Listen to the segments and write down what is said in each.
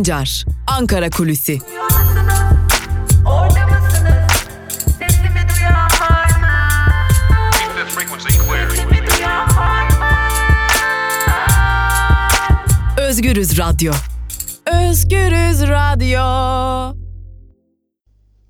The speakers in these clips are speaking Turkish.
Sancar, Ankara Kulüsi. Özgürüz Radyo. Özgürüz Radyo.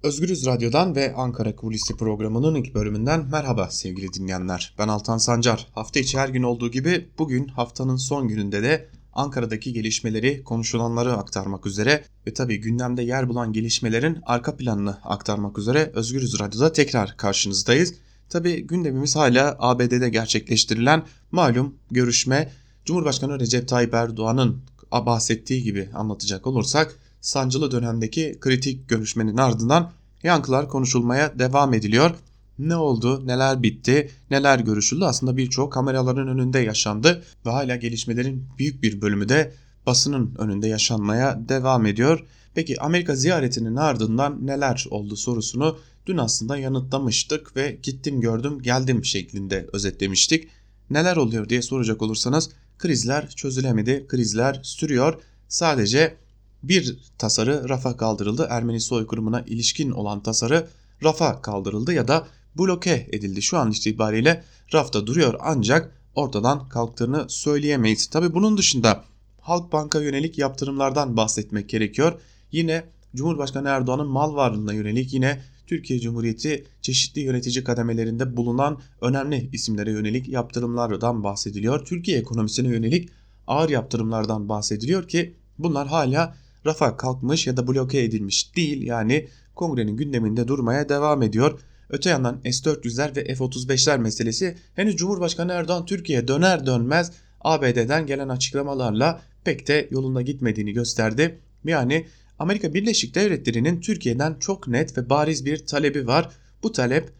Özgürüz Radyo'dan ve Ankara Kulisi programının ilk bölümünden merhaba sevgili dinleyenler. Ben Altan Sancar. Hafta içi her gün olduğu gibi bugün haftanın son gününde de Ankara'daki gelişmeleri, konuşulanları aktarmak üzere ve tabii gündemde yer bulan gelişmelerin arka planını aktarmak üzere Özgürüz Radyo'da tekrar karşınızdayız. Tabii gündemimiz hala ABD'de gerçekleştirilen malum görüşme Cumhurbaşkanı Recep Tayyip Erdoğan'ın bahsettiği gibi anlatacak olursak sancılı dönemdeki kritik görüşmenin ardından yankılar konuşulmaya devam ediliyor. Ne oldu, neler bitti, neler görüşüldü aslında birçok kameraların önünde yaşandı ve hala gelişmelerin büyük bir bölümü de basının önünde yaşanmaya devam ediyor. Peki Amerika ziyaretinin ardından neler oldu sorusunu dün aslında yanıtlamıştık ve gittim gördüm geldim şeklinde özetlemiştik. Neler oluyor diye soracak olursanız krizler çözülemedi, krizler sürüyor. Sadece bir tasarı rafa kaldırıldı. Ermeni soykırımına ilişkin olan tasarı rafa kaldırıldı ya da bloke edildi. Şu an itibariyle rafta duruyor ancak ortadan kalktığını söyleyemeyiz. Tabi bunun dışında Halkbank'a yönelik yaptırımlardan bahsetmek gerekiyor. Yine Cumhurbaşkanı Erdoğan'ın mal varlığına yönelik yine Türkiye Cumhuriyeti çeşitli yönetici kademelerinde bulunan önemli isimlere yönelik yaptırımlardan bahsediliyor. Türkiye ekonomisine yönelik ağır yaptırımlardan bahsediliyor ki bunlar hala rafa kalkmış ya da bloke edilmiş değil. Yani kongrenin gündeminde durmaya devam ediyor. Öte yandan S-400'ler ve F-35'ler meselesi henüz Cumhurbaşkanı Erdoğan Türkiye'ye döner dönmez ABD'den gelen açıklamalarla pek de yolunda gitmediğini gösterdi. Yani Amerika Birleşik Devletleri'nin Türkiye'den çok net ve bariz bir talebi var. Bu talep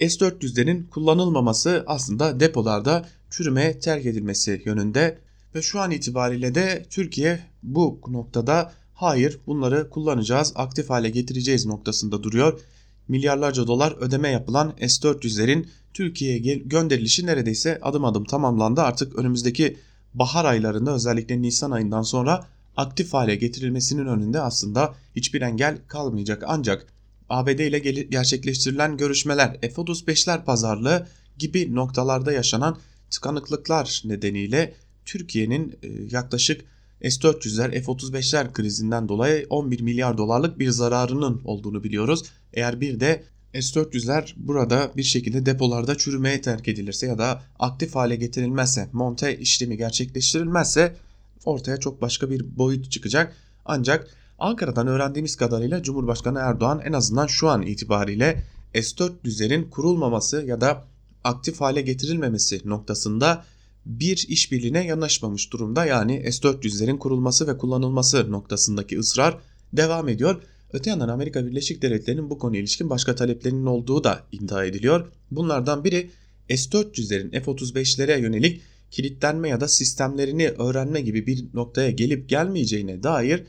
S-400'lerin kullanılmaması aslında depolarda çürümeye terk edilmesi yönünde ve şu an itibariyle de Türkiye bu noktada hayır bunları kullanacağız aktif hale getireceğiz noktasında duruyor. Milyarlarca dolar ödeme yapılan S-400'lerin Türkiye'ye gönderilişi neredeyse adım adım tamamlandı. Artık önümüzdeki bahar aylarında özellikle Nisan ayından sonra aktif hale getirilmesinin önünde aslında hiçbir engel kalmayacak. Ancak ABD ile gerçekleştirilen görüşmeler F-35'ler pazarlığı gibi noktalarda yaşanan tıkanıklıklar nedeniyle Türkiye'nin e, yaklaşık S-400'ler F-35'ler krizinden dolayı 11 milyar dolarlık bir zararının olduğunu biliyoruz. Eğer bir de S-400'ler burada bir şekilde depolarda çürümeye terk edilirse ya da aktif hale getirilmezse, monte işlemi gerçekleştirilmezse ortaya çok başka bir boyut çıkacak. Ancak Ankara'dan öğrendiğimiz kadarıyla Cumhurbaşkanı Erdoğan en azından şu an itibariyle S-400'lerin kurulmaması ya da aktif hale getirilmemesi noktasında bir işbirliğine yanaşmamış durumda. Yani S-400'lerin kurulması ve kullanılması noktasındaki ısrar devam ediyor. Öte yandan Amerika Birleşik Devletleri'nin bu konuya ilişkin başka taleplerinin olduğu da iddia ediliyor. Bunlardan biri S-400'lerin F-35'lere yönelik kilitlenme ya da sistemlerini öğrenme gibi bir noktaya gelip gelmeyeceğine dair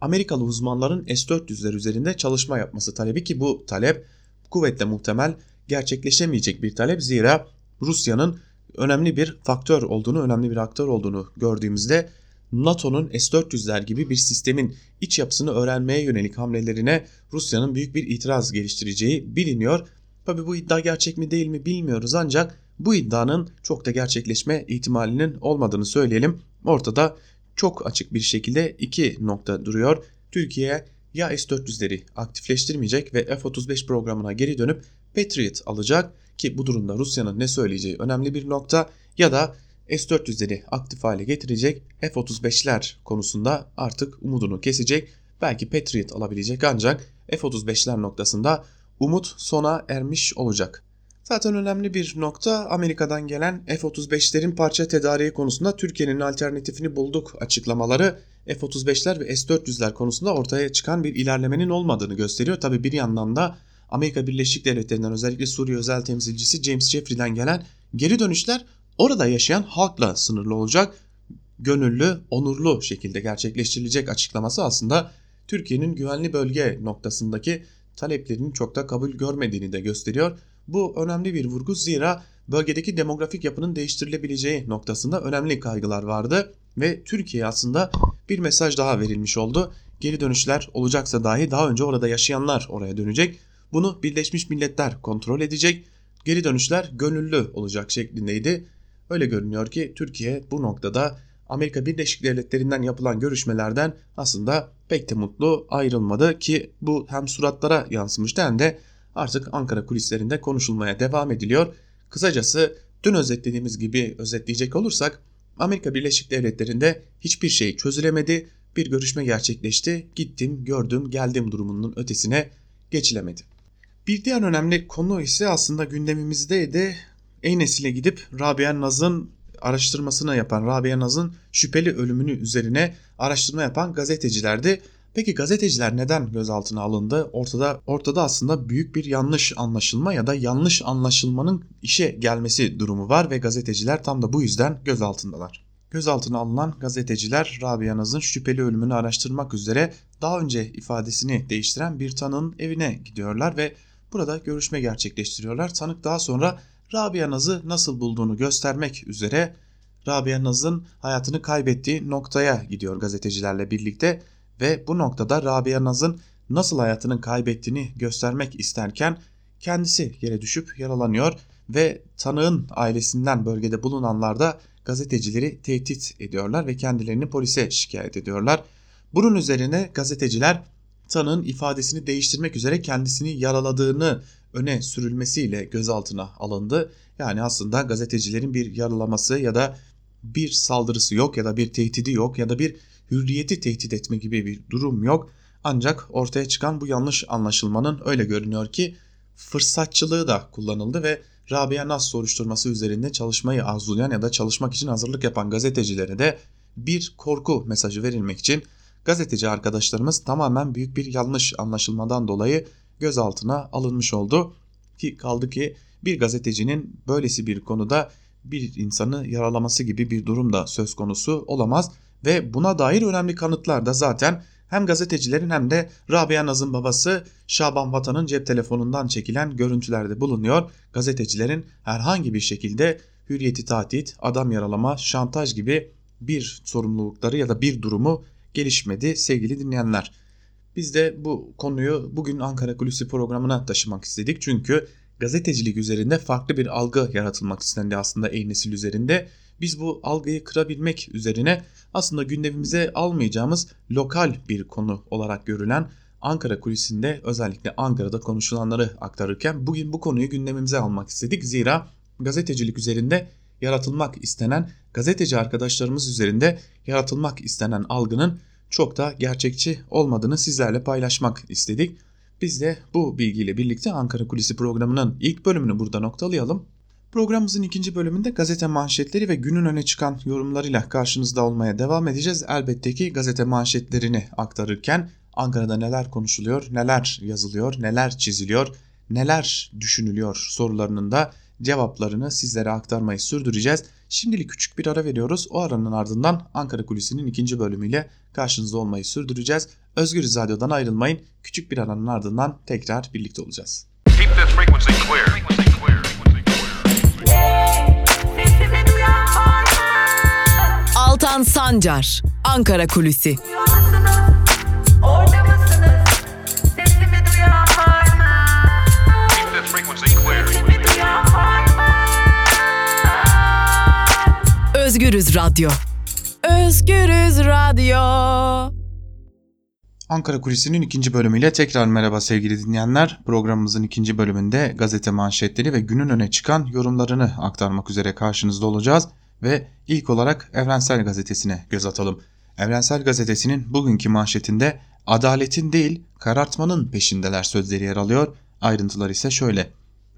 Amerikalı uzmanların S-400'ler üzerinde çalışma yapması talebi ki bu talep kuvvetle muhtemel gerçekleşemeyecek bir talep. Zira Rusya'nın önemli bir faktör olduğunu, önemli bir aktör olduğunu gördüğümüzde NATO'nun S-400'ler gibi bir sistemin iç yapısını öğrenmeye yönelik hamlelerine Rusya'nın büyük bir itiraz geliştireceği biliniyor. Tabi bu iddia gerçek mi değil mi bilmiyoruz ancak bu iddianın çok da gerçekleşme ihtimalinin olmadığını söyleyelim. Ortada çok açık bir şekilde iki nokta duruyor. Türkiye ya S-400'leri aktifleştirmeyecek ve F-35 programına geri dönüp Patriot alacak ki bu durumda Rusya'nın ne söyleyeceği önemli bir nokta ya da S-400'leri aktif hale getirecek F-35'ler konusunda artık umudunu kesecek. Belki Patriot alabilecek ancak F-35'ler noktasında umut sona ermiş olacak. Zaten önemli bir nokta Amerika'dan gelen F-35'lerin parça tedariği konusunda Türkiye'nin alternatifini bulduk açıklamaları F-35'ler ve S-400'ler konusunda ortaya çıkan bir ilerlemenin olmadığını gösteriyor. Tabi bir yandan da Amerika Birleşik Devletleri'nden özellikle Suriye özel temsilcisi James Jeffrey'den gelen geri dönüşler orada yaşayan halkla sınırlı olacak. Gönüllü, onurlu şekilde gerçekleştirilecek açıklaması aslında Türkiye'nin güvenli bölge noktasındaki taleplerinin çok da kabul görmediğini de gösteriyor. Bu önemli bir vurgu zira bölgedeki demografik yapının değiştirilebileceği noktasında önemli kaygılar vardı ve Türkiye aslında bir mesaj daha verilmiş oldu. Geri dönüşler olacaksa dahi daha önce orada yaşayanlar oraya dönecek. Bunu Birleşmiş Milletler kontrol edecek. Geri dönüşler gönüllü olacak şeklindeydi. Öyle görünüyor ki Türkiye bu noktada Amerika Birleşik Devletleri'nden yapılan görüşmelerden aslında pek de mutlu ayrılmadı ki bu hem suratlara yansımıştı hem de artık Ankara kulislerinde konuşulmaya devam ediliyor. Kısacası dün özetlediğimiz gibi özetleyecek olursak Amerika Birleşik Devletleri'nde hiçbir şey çözülemedi. Bir görüşme gerçekleşti. Gittim, gördüm, geldim durumunun ötesine geçilemedi. Bir diğer önemli konu ise aslında gündemimizdeydi. Eynesil'e gidip Rabia Naz'ın araştırmasını yapan Rabia Naz'ın şüpheli ölümünü üzerine araştırma yapan gazetecilerdi. Peki gazeteciler neden gözaltına alındı? Ortada ortada aslında büyük bir yanlış anlaşılma ya da yanlış anlaşılmanın işe gelmesi durumu var ve gazeteciler tam da bu yüzden gözaltındalar. Gözaltına alınan gazeteciler Rabia Naz'ın şüpheli ölümünü araştırmak üzere daha önce ifadesini değiştiren bir tanığın evine gidiyorlar ve burada görüşme gerçekleştiriyorlar. Tanık daha sonra Rabia Naz'ı nasıl bulduğunu göstermek üzere Rabia Naz'ın hayatını kaybettiği noktaya gidiyor gazetecilerle birlikte ve bu noktada Rabia Naz'ın nasıl hayatını kaybettiğini göstermek isterken kendisi yere düşüp yaralanıyor ve tanığın ailesinden bölgede bulunanlar da gazetecileri tehdit ediyorlar ve kendilerini polise şikayet ediyorlar. Bunun üzerine gazeteciler tanığın ifadesini değiştirmek üzere kendisini yaraladığını öne sürülmesiyle gözaltına alındı. Yani aslında gazetecilerin bir yaralaması ya da bir saldırısı yok ya da bir tehdidi yok ya da bir hürriyeti tehdit etme gibi bir durum yok. Ancak ortaya çıkan bu yanlış anlaşılmanın öyle görünüyor ki fırsatçılığı da kullanıldı ve Rabia Nas soruşturması üzerinde çalışmayı arzulayan ya da çalışmak için hazırlık yapan gazetecilere de bir korku mesajı verilmek için gazeteci arkadaşlarımız tamamen büyük bir yanlış anlaşılmadan dolayı gözaltına alınmış oldu. Ki kaldı ki bir gazetecinin böylesi bir konuda bir insanı yaralaması gibi bir durum da söz konusu olamaz ve buna dair önemli kanıtlar da zaten hem gazetecilerin hem de Rabia Naz'ın babası Şaban Vatan'ın cep telefonundan çekilen görüntülerde bulunuyor. Gazetecilerin herhangi bir şekilde hürriyeti tahdit, adam yaralama, şantaj gibi bir sorumlulukları ya da bir durumu gelişmedi sevgili dinleyenler. Biz de bu konuyu bugün Ankara Kulisi programına taşımak istedik. Çünkü gazetecilik üzerinde farklı bir algı yaratılmak istendi aslında ey nesil üzerinde. Biz bu algıyı kırabilmek üzerine aslında gündemimize almayacağımız lokal bir konu olarak görülen Ankara kulisinde özellikle Ankara'da konuşulanları aktarırken bugün bu konuyu gündemimize almak istedik. Zira gazetecilik üzerinde yaratılmak istenen gazeteci arkadaşlarımız üzerinde yaratılmak istenen algının çok da gerçekçi olmadığını sizlerle paylaşmak istedik. Biz de bu bilgiyle birlikte Ankara Kulisi programının ilk bölümünü burada noktalayalım. Programımızın ikinci bölümünde gazete manşetleri ve günün öne çıkan yorumlarıyla karşınızda olmaya devam edeceğiz. Elbette ki gazete manşetlerini aktarırken Ankara'da neler konuşuluyor, neler yazılıyor, neler çiziliyor, neler düşünülüyor sorularının da cevaplarını sizlere aktarmayı sürdüreceğiz. Şimdilik küçük bir ara veriyoruz. O aranın ardından Ankara Kulisi'nin ikinci bölümüyle karşınızda olmayı sürdüreceğiz. Özgür Radyo'dan ayrılmayın. Küçük bir aranın ardından tekrar birlikte olacağız. Altan Sancar, Ankara Kulüsi. Özgürüz Radyo. Özgürüz Radyo. Ankara Kulisi'nin ikinci bölümüyle tekrar merhaba sevgili dinleyenler. Programımızın ikinci bölümünde gazete manşetleri ve günün öne çıkan yorumlarını aktarmak üzere karşınızda olacağız. Ve ilk olarak Evrensel Gazetesi'ne göz atalım. Evrensel Gazetesi'nin bugünkü manşetinde adaletin değil karartmanın peşindeler sözleri yer alıyor. Ayrıntılar ise şöyle.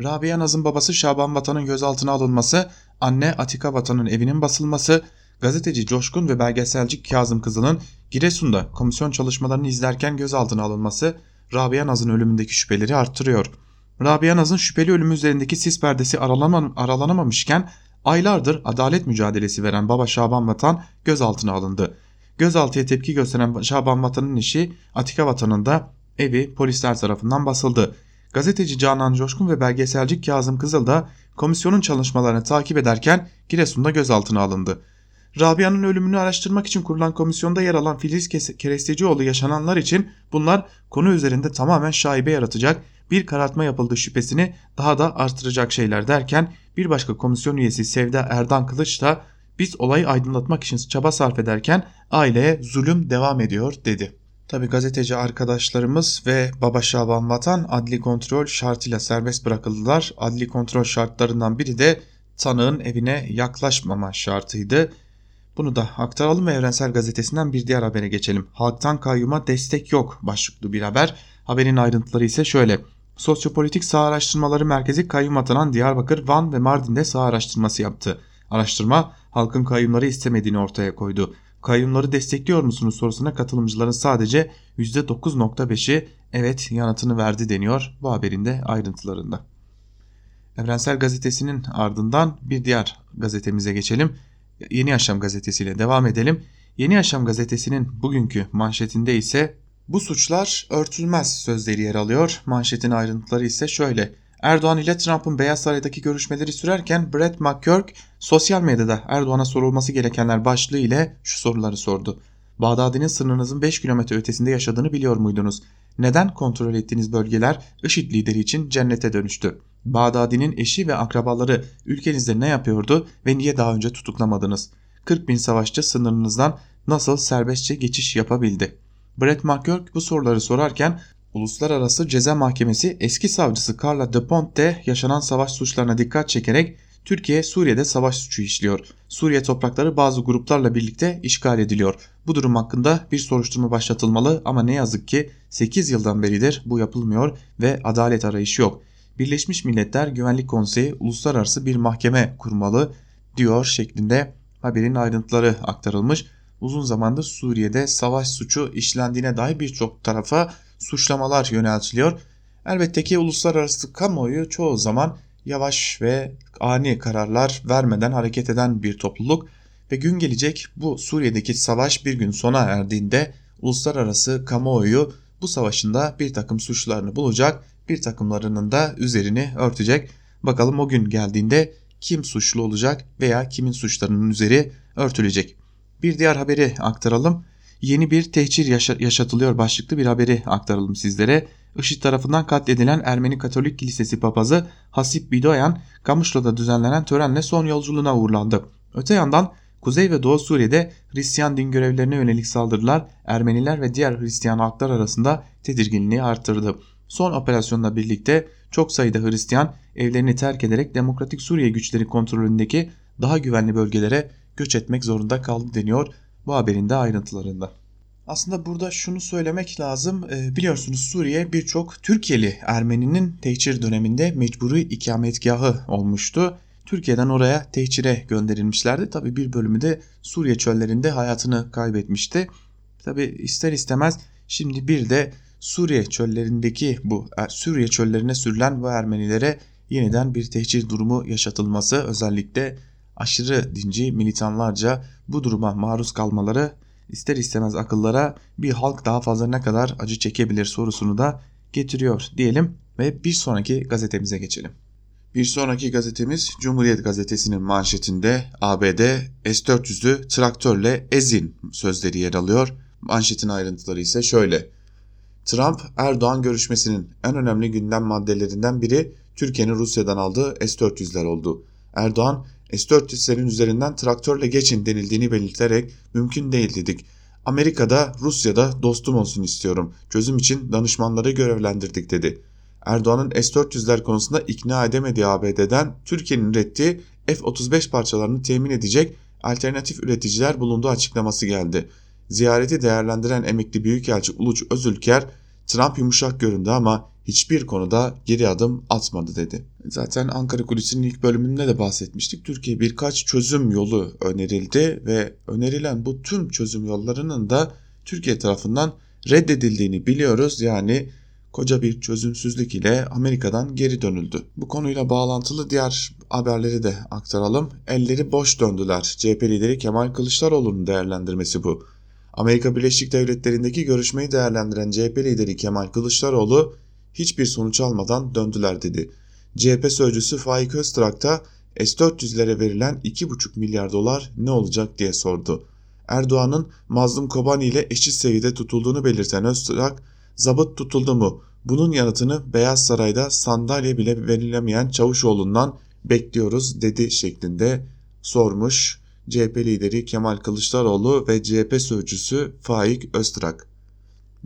Rabia Naz'ın babası Şaban Vatan'ın gözaltına alınması, anne Atika Vatan'ın evinin basılması, gazeteci Coşkun ve belgeselci Kazım Kızıl'ın Giresun'da komisyon çalışmalarını izlerken gözaltına alınması Rabia Naz'ın ölümündeki şüpheleri arttırıyor. Rabia Naz'ın şüpheli ölümü üzerindeki sis perdesi aralanamamışken aylardır adalet mücadelesi veren baba Şaban Vatan gözaltına alındı. Gözaltıya tepki gösteren Şaban Vatan'ın işi Atika Vatan'ın da evi polisler tarafından basıldı. Gazeteci Canan Coşkun ve belgeselci Kazım Kızıl da komisyonun çalışmalarını takip ederken Giresun'da gözaltına alındı. Rabia'nın ölümünü araştırmak için kurulan komisyonda yer alan Filiz Kerestecioğlu yaşananlar için bunlar konu üzerinde tamamen şaibe yaratacak bir karartma yapıldığı şüphesini daha da artıracak şeyler derken bir başka komisyon üyesi Sevda Erdan Kılıç da biz olayı aydınlatmak için çaba sarf ederken aileye zulüm devam ediyor dedi. Tabi gazeteci arkadaşlarımız ve Baba Şaban Vatan adli kontrol şartıyla serbest bırakıldılar. Adli kontrol şartlarından biri de tanığın evine yaklaşmama şartıydı. Bunu da aktaralım ve Evrensel Gazetesi'nden bir diğer habere geçelim. Halktan kayyuma destek yok başlıklı bir haber. Haberin ayrıntıları ise şöyle. Sosyopolitik Sağ Araştırmaları Merkezi kayyum atanan Diyarbakır, Van ve Mardin'de sağ araştırması yaptı. Araştırma halkın kayyumları istemediğini ortaya koydu. Kayyumları destekliyor musunuz sorusuna katılımcıların sadece %9.5'i evet yanıtını verdi deniyor bu haberin de ayrıntılarında. Evrensel Gazetesi'nin ardından bir diğer gazetemize geçelim. Yeni Yaşam gazetesiyle devam edelim. Yeni Yaşam gazetesinin bugünkü manşetinde ise bu suçlar örtülmez sözleri yer alıyor. Manşetin ayrıntıları ise şöyle. Erdoğan ile Trump'ın Beyaz Saray'daki görüşmeleri sürerken Brett McGurk sosyal medyada Erdoğan'a sorulması gerekenler başlığı ile şu soruları sordu. Bağdadi'nin sınırınızın 5 kilometre ötesinde yaşadığını biliyor muydunuz? Neden kontrol ettiğiniz bölgeler IŞİD lideri için cennete dönüştü? Bağdadi'nin eşi ve akrabaları ülkenizde ne yapıyordu ve niye daha önce tutuklamadınız? 40 bin savaşçı sınırınızdan nasıl serbestçe geçiş yapabildi? Brett McGurk bu soruları sorarken Uluslararası Ceza Mahkemesi eski savcısı Carla de Ponte yaşanan savaş suçlarına dikkat çekerek Türkiye Suriye'de savaş suçu işliyor. Suriye toprakları bazı gruplarla birlikte işgal ediliyor. Bu durum hakkında bir soruşturma başlatılmalı ama ne yazık ki 8 yıldan beridir bu yapılmıyor ve adalet arayışı yok. Birleşmiş Milletler Güvenlik Konseyi uluslararası bir mahkeme kurmalı diyor şeklinde haberin ayrıntıları aktarılmış. Uzun zamandır Suriye'de savaş suçu işlendiğine dair birçok tarafa suçlamalar yöneltiliyor. Elbette ki uluslararası kamuoyu çoğu zaman yavaş ve ani kararlar vermeden hareket eden bir topluluk ve gün gelecek bu Suriye'deki savaş bir gün sona erdiğinde uluslararası kamuoyu bu savaşında bir takım suçlarını bulacak, bir takımlarının da üzerini örtecek. Bakalım o gün geldiğinde kim suçlu olacak veya kimin suçlarının üzeri örtülecek. Bir diğer haberi aktaralım yeni bir tehcir yaşa yaşatılıyor başlıklı bir haberi aktaralım sizlere. IŞİD tarafından katledilen Ermeni Katolik Kilisesi papazı Hasip Bidoyan, Kamışlı'da düzenlenen törenle son yolculuğuna uğurlandı. Öte yandan Kuzey ve Doğu Suriye'de Hristiyan din görevlerine yönelik saldırılar Ermeniler ve diğer Hristiyan halklar arasında tedirginliği arttırdı. Son operasyonla birlikte çok sayıda Hristiyan evlerini terk ederek Demokratik Suriye güçleri kontrolündeki daha güvenli bölgelere göç etmek zorunda kaldı deniyor bu haberin de ayrıntılarında. Aslında burada şunu söylemek lazım. Ee, biliyorsunuz Suriye birçok Türkiye'li Ermeninin tehcir döneminde mecburi ikametgahı olmuştu. Türkiye'den oraya tehcire gönderilmişlerdi. Tabi bir bölümü de Suriye çöllerinde hayatını kaybetmişti. Tabi ister istemez şimdi bir de Suriye çöllerindeki bu er, Suriye çöllerine sürülen bu Ermenilere yeniden bir tehcir durumu yaşatılması özellikle aşırı dinci militanlarca bu duruma maruz kalmaları ister istemez akıllara bir halk daha fazla ne kadar acı çekebilir sorusunu da getiriyor diyelim ve bir sonraki gazetemize geçelim. Bir sonraki gazetemiz Cumhuriyet Gazetesi'nin manşetinde ABD S-400'ü traktörle ezin sözleri yer alıyor. Manşetin ayrıntıları ise şöyle. Trump Erdoğan görüşmesinin en önemli gündem maddelerinden biri Türkiye'nin Rusya'dan aldığı S-400'ler oldu. Erdoğan S-400'lerin üzerinden traktörle geçin denildiğini belirterek mümkün değil dedik. Amerika'da, Rusya'da dostum olsun istiyorum. Çözüm için danışmanları görevlendirdik dedi. Erdoğan'ın S-400'ler konusunda ikna edemediği ABD'den Türkiye'nin ürettiği F-35 parçalarını temin edecek alternatif üreticiler bulunduğu açıklaması geldi. Ziyareti değerlendiren emekli büyükelçi Uluç Özülker, Trump yumuşak göründü ama hiçbir konuda geri adım atmadı dedi. Zaten Ankara Kulisi'nin ilk bölümünde de bahsetmiştik. Türkiye birkaç çözüm yolu önerildi ve önerilen bu tüm çözüm yollarının da Türkiye tarafından reddedildiğini biliyoruz. Yani koca bir çözümsüzlük ile Amerika'dan geri dönüldü. Bu konuyla bağlantılı diğer haberleri de aktaralım. Elleri boş döndüler. CHP lideri Kemal Kılıçdaroğlu'nun değerlendirmesi bu. Amerika Birleşik Devletleri'ndeki görüşmeyi değerlendiren CHP lideri Kemal Kılıçdaroğlu hiçbir sonuç almadan döndüler dedi. CHP sözcüsü Faik Öztrak da S-400'lere verilen 2,5 milyar dolar ne olacak diye sordu. Erdoğan'ın Mazlum Kobani ile eşit seviyede tutulduğunu belirten Öztrak, zabıt tutuldu mu? Bunun yanıtını Beyaz Saray'da sandalye bile verilemeyen Çavuşoğlu'ndan bekliyoruz dedi şeklinde sormuş CHP lideri Kemal Kılıçdaroğlu ve CHP sözcüsü Faik Öztrak.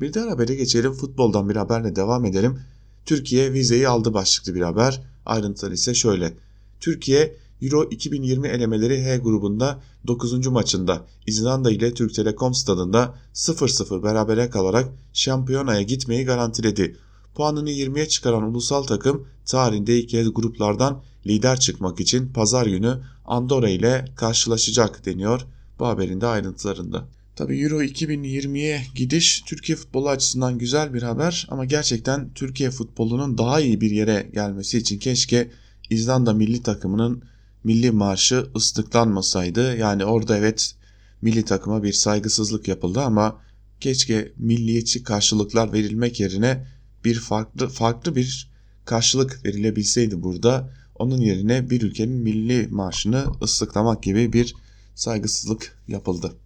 Bir diğer habere geçelim futboldan bir haberle devam edelim. Türkiye vizeyi aldı başlıklı bir haber. Ayrıntılar ise şöyle. Türkiye Euro 2020 elemeleri H grubunda 9. maçında İzlanda ile Türk Telekom stadında 0-0 berabere kalarak şampiyonaya gitmeyi garantiledi. Puanını 20'ye çıkaran ulusal takım tarihinde ilk kez gruplardan lider çıkmak için pazar günü Andorra ile karşılaşacak deniyor bu haberin de ayrıntılarında. Tabi Euro 2020'ye gidiş Türkiye futbolu açısından güzel bir haber ama gerçekten Türkiye futbolunun daha iyi bir yere gelmesi için keşke İzlanda milli takımının milli marşı ıslıklanmasaydı. Yani orada evet milli takıma bir saygısızlık yapıldı ama keşke milliyetçi karşılıklar verilmek yerine bir farklı farklı bir karşılık verilebilseydi burada. Onun yerine bir ülkenin milli marşını ıslıklamak gibi bir saygısızlık yapıldı.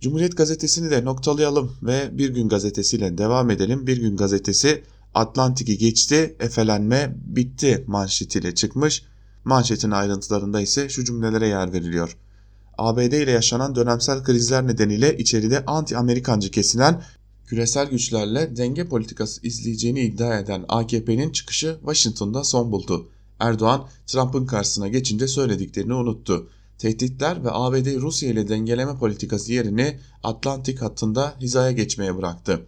Cumhuriyet gazetesini de noktalayalım ve Bir Gün gazetesiyle devam edelim. Bir Gün gazetesi Atlantik'i geçti, efelenme bitti manşetiyle çıkmış. Manşetin ayrıntılarında ise şu cümlelere yer veriliyor. ABD ile yaşanan dönemsel krizler nedeniyle içeride anti-Amerikancı kesilen küresel güçlerle denge politikası izleyeceğini iddia eden AKP'nin çıkışı Washington'da son buldu. Erdoğan, Trump'ın karşısına geçince söylediklerini unuttu. Tehditler ve ABD Rusya ile dengeleme politikası yerini Atlantik hattında hizaya geçmeye bıraktı.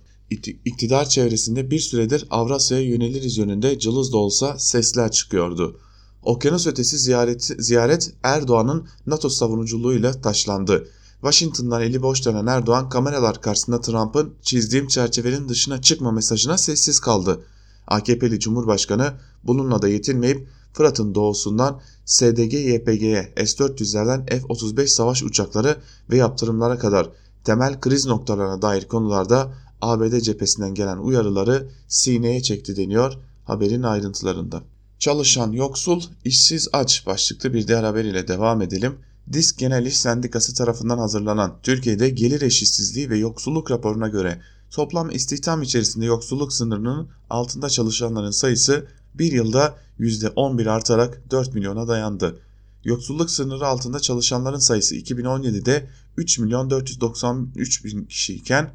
İktidar çevresinde bir süredir Avrasya'ya yöneliriz yönünde cılız da olsa sesler çıkıyordu. Okyanus ötesi ziyaret, ziyaret Erdoğan'ın NATO savunuculuğuyla taşlandı. Washington'dan eli boş dönen Erdoğan kameralar karşısında Trump'ın çizdiğim çerçevenin dışına çıkma mesajına sessiz kaldı. AKP'li Cumhurbaşkanı bununla da yetinmeyip Fırat'ın doğusundan SDG-YPG'ye S-400'lerden F-35 savaş uçakları ve yaptırımlara kadar temel kriz noktalarına dair konularda ABD cephesinden gelen uyarıları sineye çekti deniyor haberin ayrıntılarında. Çalışan yoksul, işsiz aç başlıklı bir diğer haber ile devam edelim. Disk Genel İş Sendikası tarafından hazırlanan Türkiye'de gelir eşitsizliği ve yoksulluk raporuna göre toplam istihdam içerisinde yoksulluk sınırının altında çalışanların sayısı bir yılda %11 artarak 4 milyona dayandı. Yoksulluk sınırı altında çalışanların sayısı 2017'de 3 milyon 493 bin kişi iken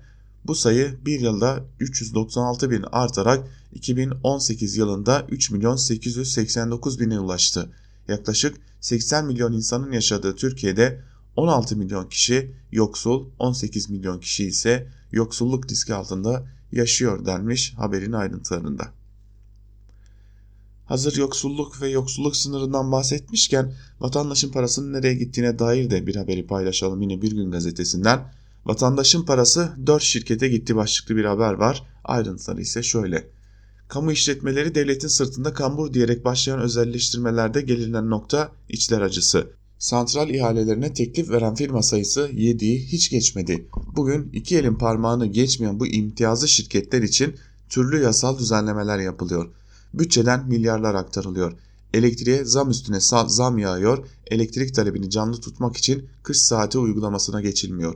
bu sayı bir yılda 396 bin artarak 2018 yılında 3 milyon 889 bine ulaştı. Yaklaşık 80 milyon insanın yaşadığı Türkiye'de 16 milyon kişi yoksul, 18 milyon kişi ise yoksulluk riski altında yaşıyor denmiş haberin ayrıntılarında. Hazır yoksulluk ve yoksulluk sınırından bahsetmişken vatandaşın parasının nereye gittiğine dair de bir haberi paylaşalım yine Bir Gün Gazetesi'nden. Vatandaşın parası 4 şirkete gitti başlıklı bir haber var. Ayrıntıları ise şöyle. Kamu işletmeleri devletin sırtında kambur diyerek başlayan özelleştirmelerde gelinen nokta içler acısı. Santral ihalelerine teklif veren firma sayısı 7'yi hiç geçmedi. Bugün iki elin parmağını geçmeyen bu imtiyazlı şirketler için türlü yasal düzenlemeler yapılıyor. Bütçeden milyarlar aktarılıyor. Elektriğe zam üstüne zam yağıyor, elektrik talebini canlı tutmak için kış saati uygulamasına geçilmiyor.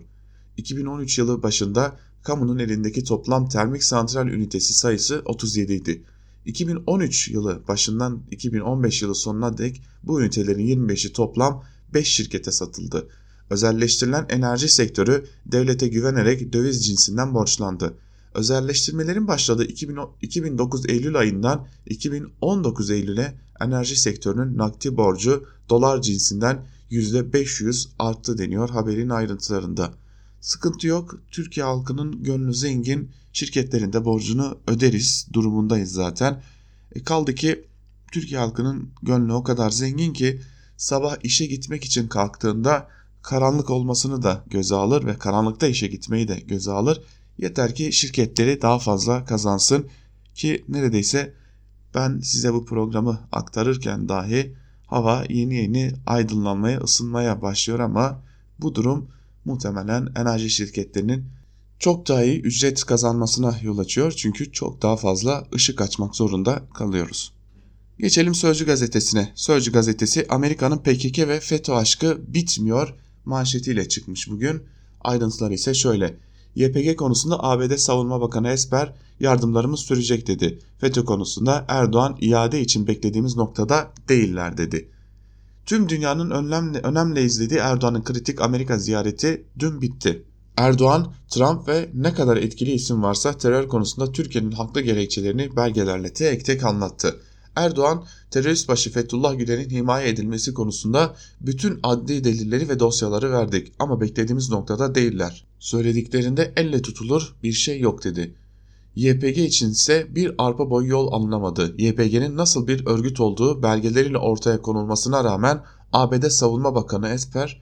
2013 yılı başında kamunun elindeki toplam termik santral ünitesi sayısı 37 idi. 2013 yılı başından 2015 yılı sonuna dek bu ünitelerin 25'i toplam 5 şirkete satıldı. Özelleştirilen enerji sektörü devlete güvenerek döviz cinsinden borçlandı. Özelleştirmelerin başladığı 2009 Eylül ayından 2019 Eylül'e enerji sektörünün nakdi borcu dolar cinsinden %500 arttı deniyor haberin ayrıntılarında. Sıkıntı yok. Türkiye halkının gönlü zengin. Şirketlerin de borcunu öderiz durumundayız zaten. E kaldı ki Türkiye halkının gönlü o kadar zengin ki sabah işe gitmek için kalktığında karanlık olmasını da göze alır ve karanlıkta işe gitmeyi de göze alır. Yeter ki şirketleri daha fazla kazansın ki neredeyse ben size bu programı aktarırken dahi hava yeni yeni aydınlanmaya, ısınmaya başlıyor ama bu durum muhtemelen enerji şirketlerinin çok daha iyi ücret kazanmasına yol açıyor çünkü çok daha fazla ışık açmak zorunda kalıyoruz. Geçelim Sözcü gazetesine. Sözcü gazetesi Amerika'nın PKK ve FETÖ aşkı bitmiyor manşetiyle çıkmış bugün. Ayrıntılar ise şöyle. YPG konusunda ABD Savunma Bakanı Esper yardımlarımız sürecek dedi. FETÖ konusunda Erdoğan iade için beklediğimiz noktada değiller dedi. Tüm dünyanın önemli, önemli izlediği Erdoğan'ın kritik Amerika ziyareti dün bitti. Erdoğan, Trump ve ne kadar etkili isim varsa terör konusunda Türkiye'nin haklı gerekçelerini belgelerle tek tek anlattı. Erdoğan, terörist başı Fethullah Gülen'in himaye edilmesi konusunda bütün adli delilleri ve dosyaları verdik ama beklediğimiz noktada değiller. Söylediklerinde elle tutulur bir şey yok dedi. YPG içinse bir arpa boyu yol alınamadı. YPG'nin nasıl bir örgüt olduğu belgeleriyle ortaya konulmasına rağmen ABD Savunma Bakanı Esper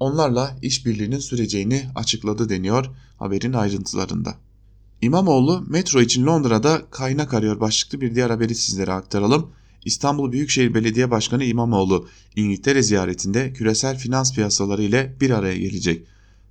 onlarla işbirliğinin süreceğini açıkladı deniyor haberin ayrıntılarında. İmamoğlu metro için Londra'da kaynak arıyor başlıklı bir diğer haberi sizlere aktaralım. İstanbul Büyükşehir Belediye Başkanı İmamoğlu İngiltere ziyaretinde küresel finans piyasaları ile bir araya gelecek.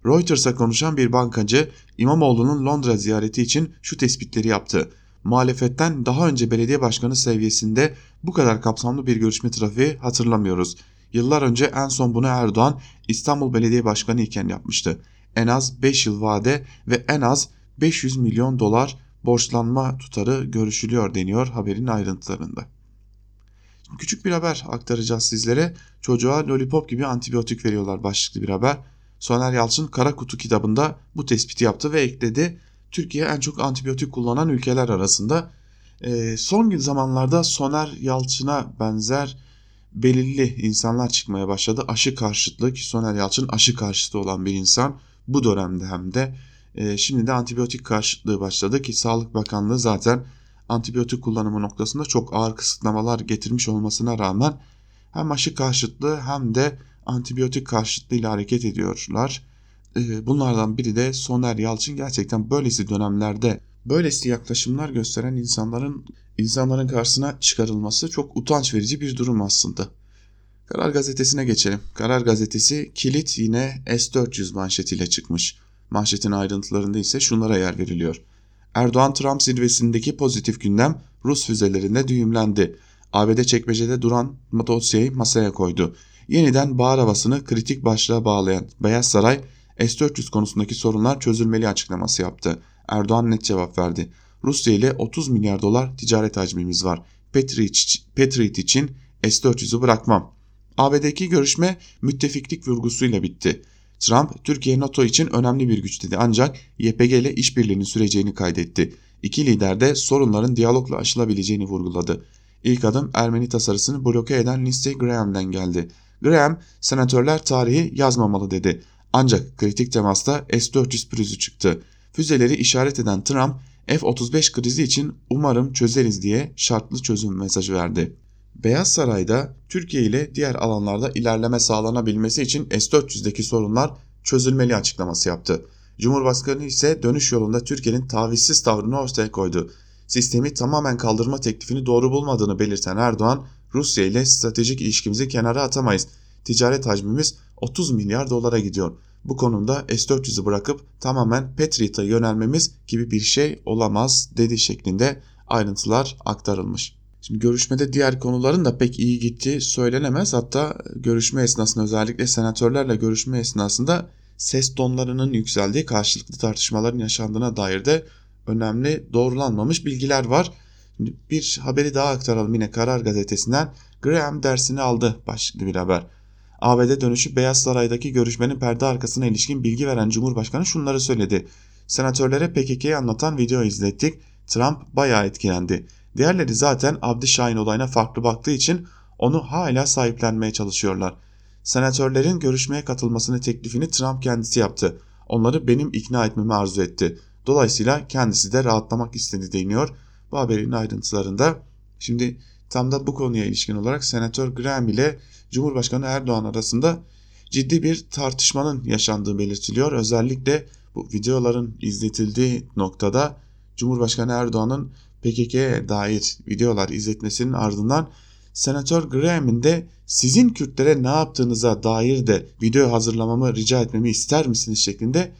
Reuters'a konuşan bir bankacı İmamoğlu'nun Londra ziyareti için şu tespitleri yaptı. Muhalefetten daha önce belediye başkanı seviyesinde bu kadar kapsamlı bir görüşme trafiği hatırlamıyoruz. Yıllar önce en son bunu Erdoğan İstanbul Belediye Başkanı iken yapmıştı. En az 5 yıl vade ve en az 500 milyon dolar borçlanma tutarı görüşülüyor deniyor haberin ayrıntılarında. küçük bir haber aktaracağız sizlere. Çocuğa lollipop gibi antibiyotik veriyorlar başlıklı bir haber. Soner Yalçın Kara Kutu kitabında bu tespiti yaptı ve ekledi. Türkiye en çok antibiyotik kullanan ülkeler arasında. E, son zamanlarda Soner Yalçın'a benzer belirli insanlar çıkmaya başladı. Aşı karşıtlığı ki Soner Yalçın aşı karşıtı olan bir insan bu dönemde hem de e, şimdi de antibiyotik karşıtlığı başladı ki Sağlık Bakanlığı zaten antibiyotik kullanımı noktasında çok ağır kısıtlamalar getirmiş olmasına rağmen hem aşı karşıtlığı hem de antibiyotik karşıtlığıyla hareket ediyorlar. Ee, bunlardan biri de Soner Yalçın gerçekten böylesi dönemlerde böylesi yaklaşımlar gösteren insanların insanların karşısına çıkarılması çok utanç verici bir durum aslında. Karar Gazetesi'ne geçelim. Karar Gazetesi kilit yine S-400 manşetiyle çıkmış. Manşetin ayrıntılarında ise şunlara yer veriliyor. Erdoğan-Trump zirvesindeki pozitif gündem Rus füzelerinde düğümlendi. ABD çekmecede duran dosyayı masaya koydu yeniden bağır havasını kritik başlığa bağlayan Beyaz Saray S-400 konusundaki sorunlar çözülmeli açıklaması yaptı. Erdoğan net cevap verdi. Rusya ile 30 milyar dolar ticaret hacmimiz var. Patriot için S-400'ü bırakmam. ABD'deki görüşme müttefiklik vurgusuyla bitti. Trump, Türkiye NATO için önemli bir güç dedi ancak YPG ile işbirliğinin süreceğini kaydetti. İki lider de sorunların diyalogla aşılabileceğini vurguladı. İlk adım Ermeni tasarısını bloke eden Lindsey Graham'den geldi. Graham senatörler tarihi yazmamalı dedi. Ancak kritik temasta S-400 pürüzü çıktı. Füzeleri işaret eden Trump F-35 krizi için umarım çözeriz diye şartlı çözüm mesajı verdi. Beyaz Saray'da Türkiye ile diğer alanlarda ilerleme sağlanabilmesi için S-400'deki sorunlar çözülmeli açıklaması yaptı. Cumhurbaşkanı ise dönüş yolunda Türkiye'nin tavizsiz tavrını ortaya koydu. Sistemi tamamen kaldırma teklifini doğru bulmadığını belirten Erdoğan, Rusya ile stratejik ilişkimizi kenara atamayız. Ticaret hacmimiz 30 milyar dolara gidiyor. Bu konumda S-400'ü bırakıp tamamen Patriot'a yönelmemiz gibi bir şey olamaz dedi şeklinde ayrıntılar aktarılmış. Şimdi görüşmede diğer konuların da pek iyi gittiği söylenemez. Hatta görüşme esnasında özellikle senatörlerle görüşme esnasında ses tonlarının yükseldiği karşılıklı tartışmaların yaşandığına dair de önemli doğrulanmamış bilgiler var. Bir haberi daha aktaralım yine Karar Gazetesi'nden. Graham dersini aldı başlıklı bir haber. ABD dönüşü Beyaz Saray'daki görüşmenin perde arkasına ilişkin bilgi veren Cumhurbaşkanı şunları söyledi. Senatörlere PKK'yı anlatan video izlettik. Trump bayağı etkilendi. Diğerleri zaten Abdi Şahin olayına farklı baktığı için onu hala sahiplenmeye çalışıyorlar. Senatörlerin görüşmeye katılmasını teklifini Trump kendisi yaptı. Onları benim ikna etmemi arzu etti. Dolayısıyla kendisi de rahatlamak istedi deniyor bu haberin ayrıntılarında. Şimdi tam da bu konuya ilişkin olarak Senatör Graham ile Cumhurbaşkanı Erdoğan arasında ciddi bir tartışmanın yaşandığı belirtiliyor. Özellikle bu videoların izletildiği noktada Cumhurbaşkanı Erdoğan'ın PKK'ye dair videolar izletmesinin ardından Senatör Graham'in de sizin Kürtlere ne yaptığınıza dair de video hazırlamamı rica etmemi ister misiniz şeklinde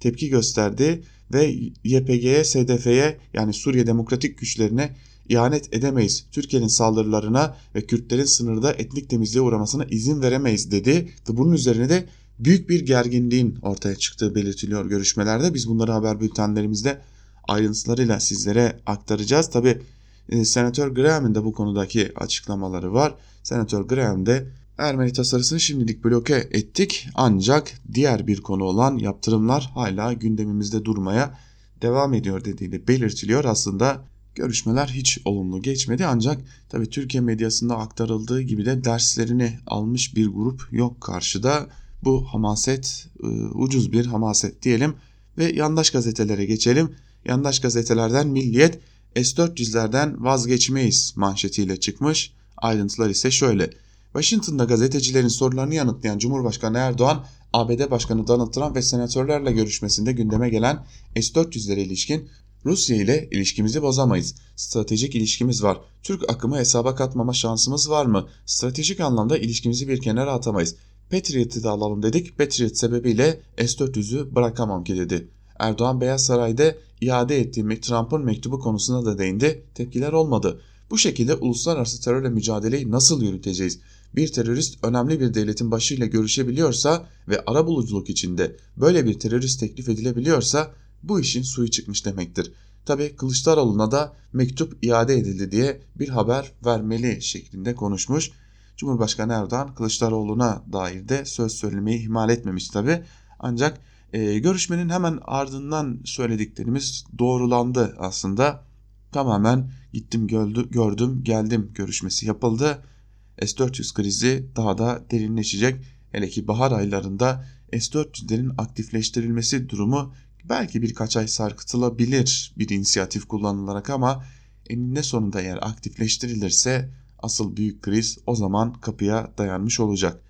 tepki gösterdi ve YPG'ye, SDF'ye yani Suriye Demokratik Güçlerine ihanet edemeyiz. Türkiye'nin saldırılarına ve Kürtlerin sınırda etnik temizliğe uğramasına izin veremeyiz dedi ve bunun üzerine de büyük bir gerginliğin ortaya çıktığı belirtiliyor görüşmelerde. Biz bunları haber bültenlerimizde ayrıntılarıyla sizlere aktaracağız. Tabi e, Senatör Graham'ın da bu konudaki açıklamaları var. Senatör Graham de Ermeni tasarısını şimdilik bloke ettik ancak diğer bir konu olan yaptırımlar hala gündemimizde durmaya devam ediyor dediği belirtiliyor. Aslında görüşmeler hiç olumlu geçmedi ancak tabi Türkiye medyasında aktarıldığı gibi de derslerini almış bir grup yok karşıda. Bu hamaset e, ucuz bir hamaset diyelim ve yandaş gazetelere geçelim. Yandaş gazetelerden Milliyet S-400'lerden vazgeçmeyiz manşetiyle çıkmış. Ayrıntılar ise şöyle. Washington'da gazetecilerin sorularını yanıtlayan Cumhurbaşkanı Erdoğan, ABD Başkanı Donald Trump ve senatörlerle görüşmesinde gündeme gelen S-400'lere ilişkin Rusya ile ilişkimizi bozamayız. Stratejik ilişkimiz var. Türk akımı hesaba katmama şansımız var mı? Stratejik anlamda ilişkimizi bir kenara atamayız. Patriot'ı da alalım dedik. Patriot sebebiyle S-400'ü bırakamam ki dedi. Erdoğan Beyaz Saray'da iade ettiği Trump'ın mektubu konusuna da değindi. Tepkiler olmadı. Bu şekilde uluslararası terörle mücadeleyi nasıl yürüteceğiz? Bir terörist önemli bir devletin başıyla görüşebiliyorsa ve ara buluculuk içinde böyle bir terörist teklif edilebiliyorsa bu işin suyu çıkmış demektir. Tabi Kılıçdaroğlu'na da mektup iade edildi diye bir haber vermeli şeklinde konuşmuş. Cumhurbaşkanı Erdoğan Kılıçdaroğlu'na dair de söz söylemeyi ihmal etmemiş tabi. Ancak e, görüşmenin hemen ardından söylediklerimiz doğrulandı aslında. Tamamen gittim gördüm geldim görüşmesi yapıldı. S-400 krizi daha da derinleşecek. Hele ki bahar aylarında S-400'lerin aktifleştirilmesi durumu belki birkaç ay sarkıtılabilir bir inisiyatif kullanılarak ama eninde sonunda eğer aktifleştirilirse asıl büyük kriz o zaman kapıya dayanmış olacak.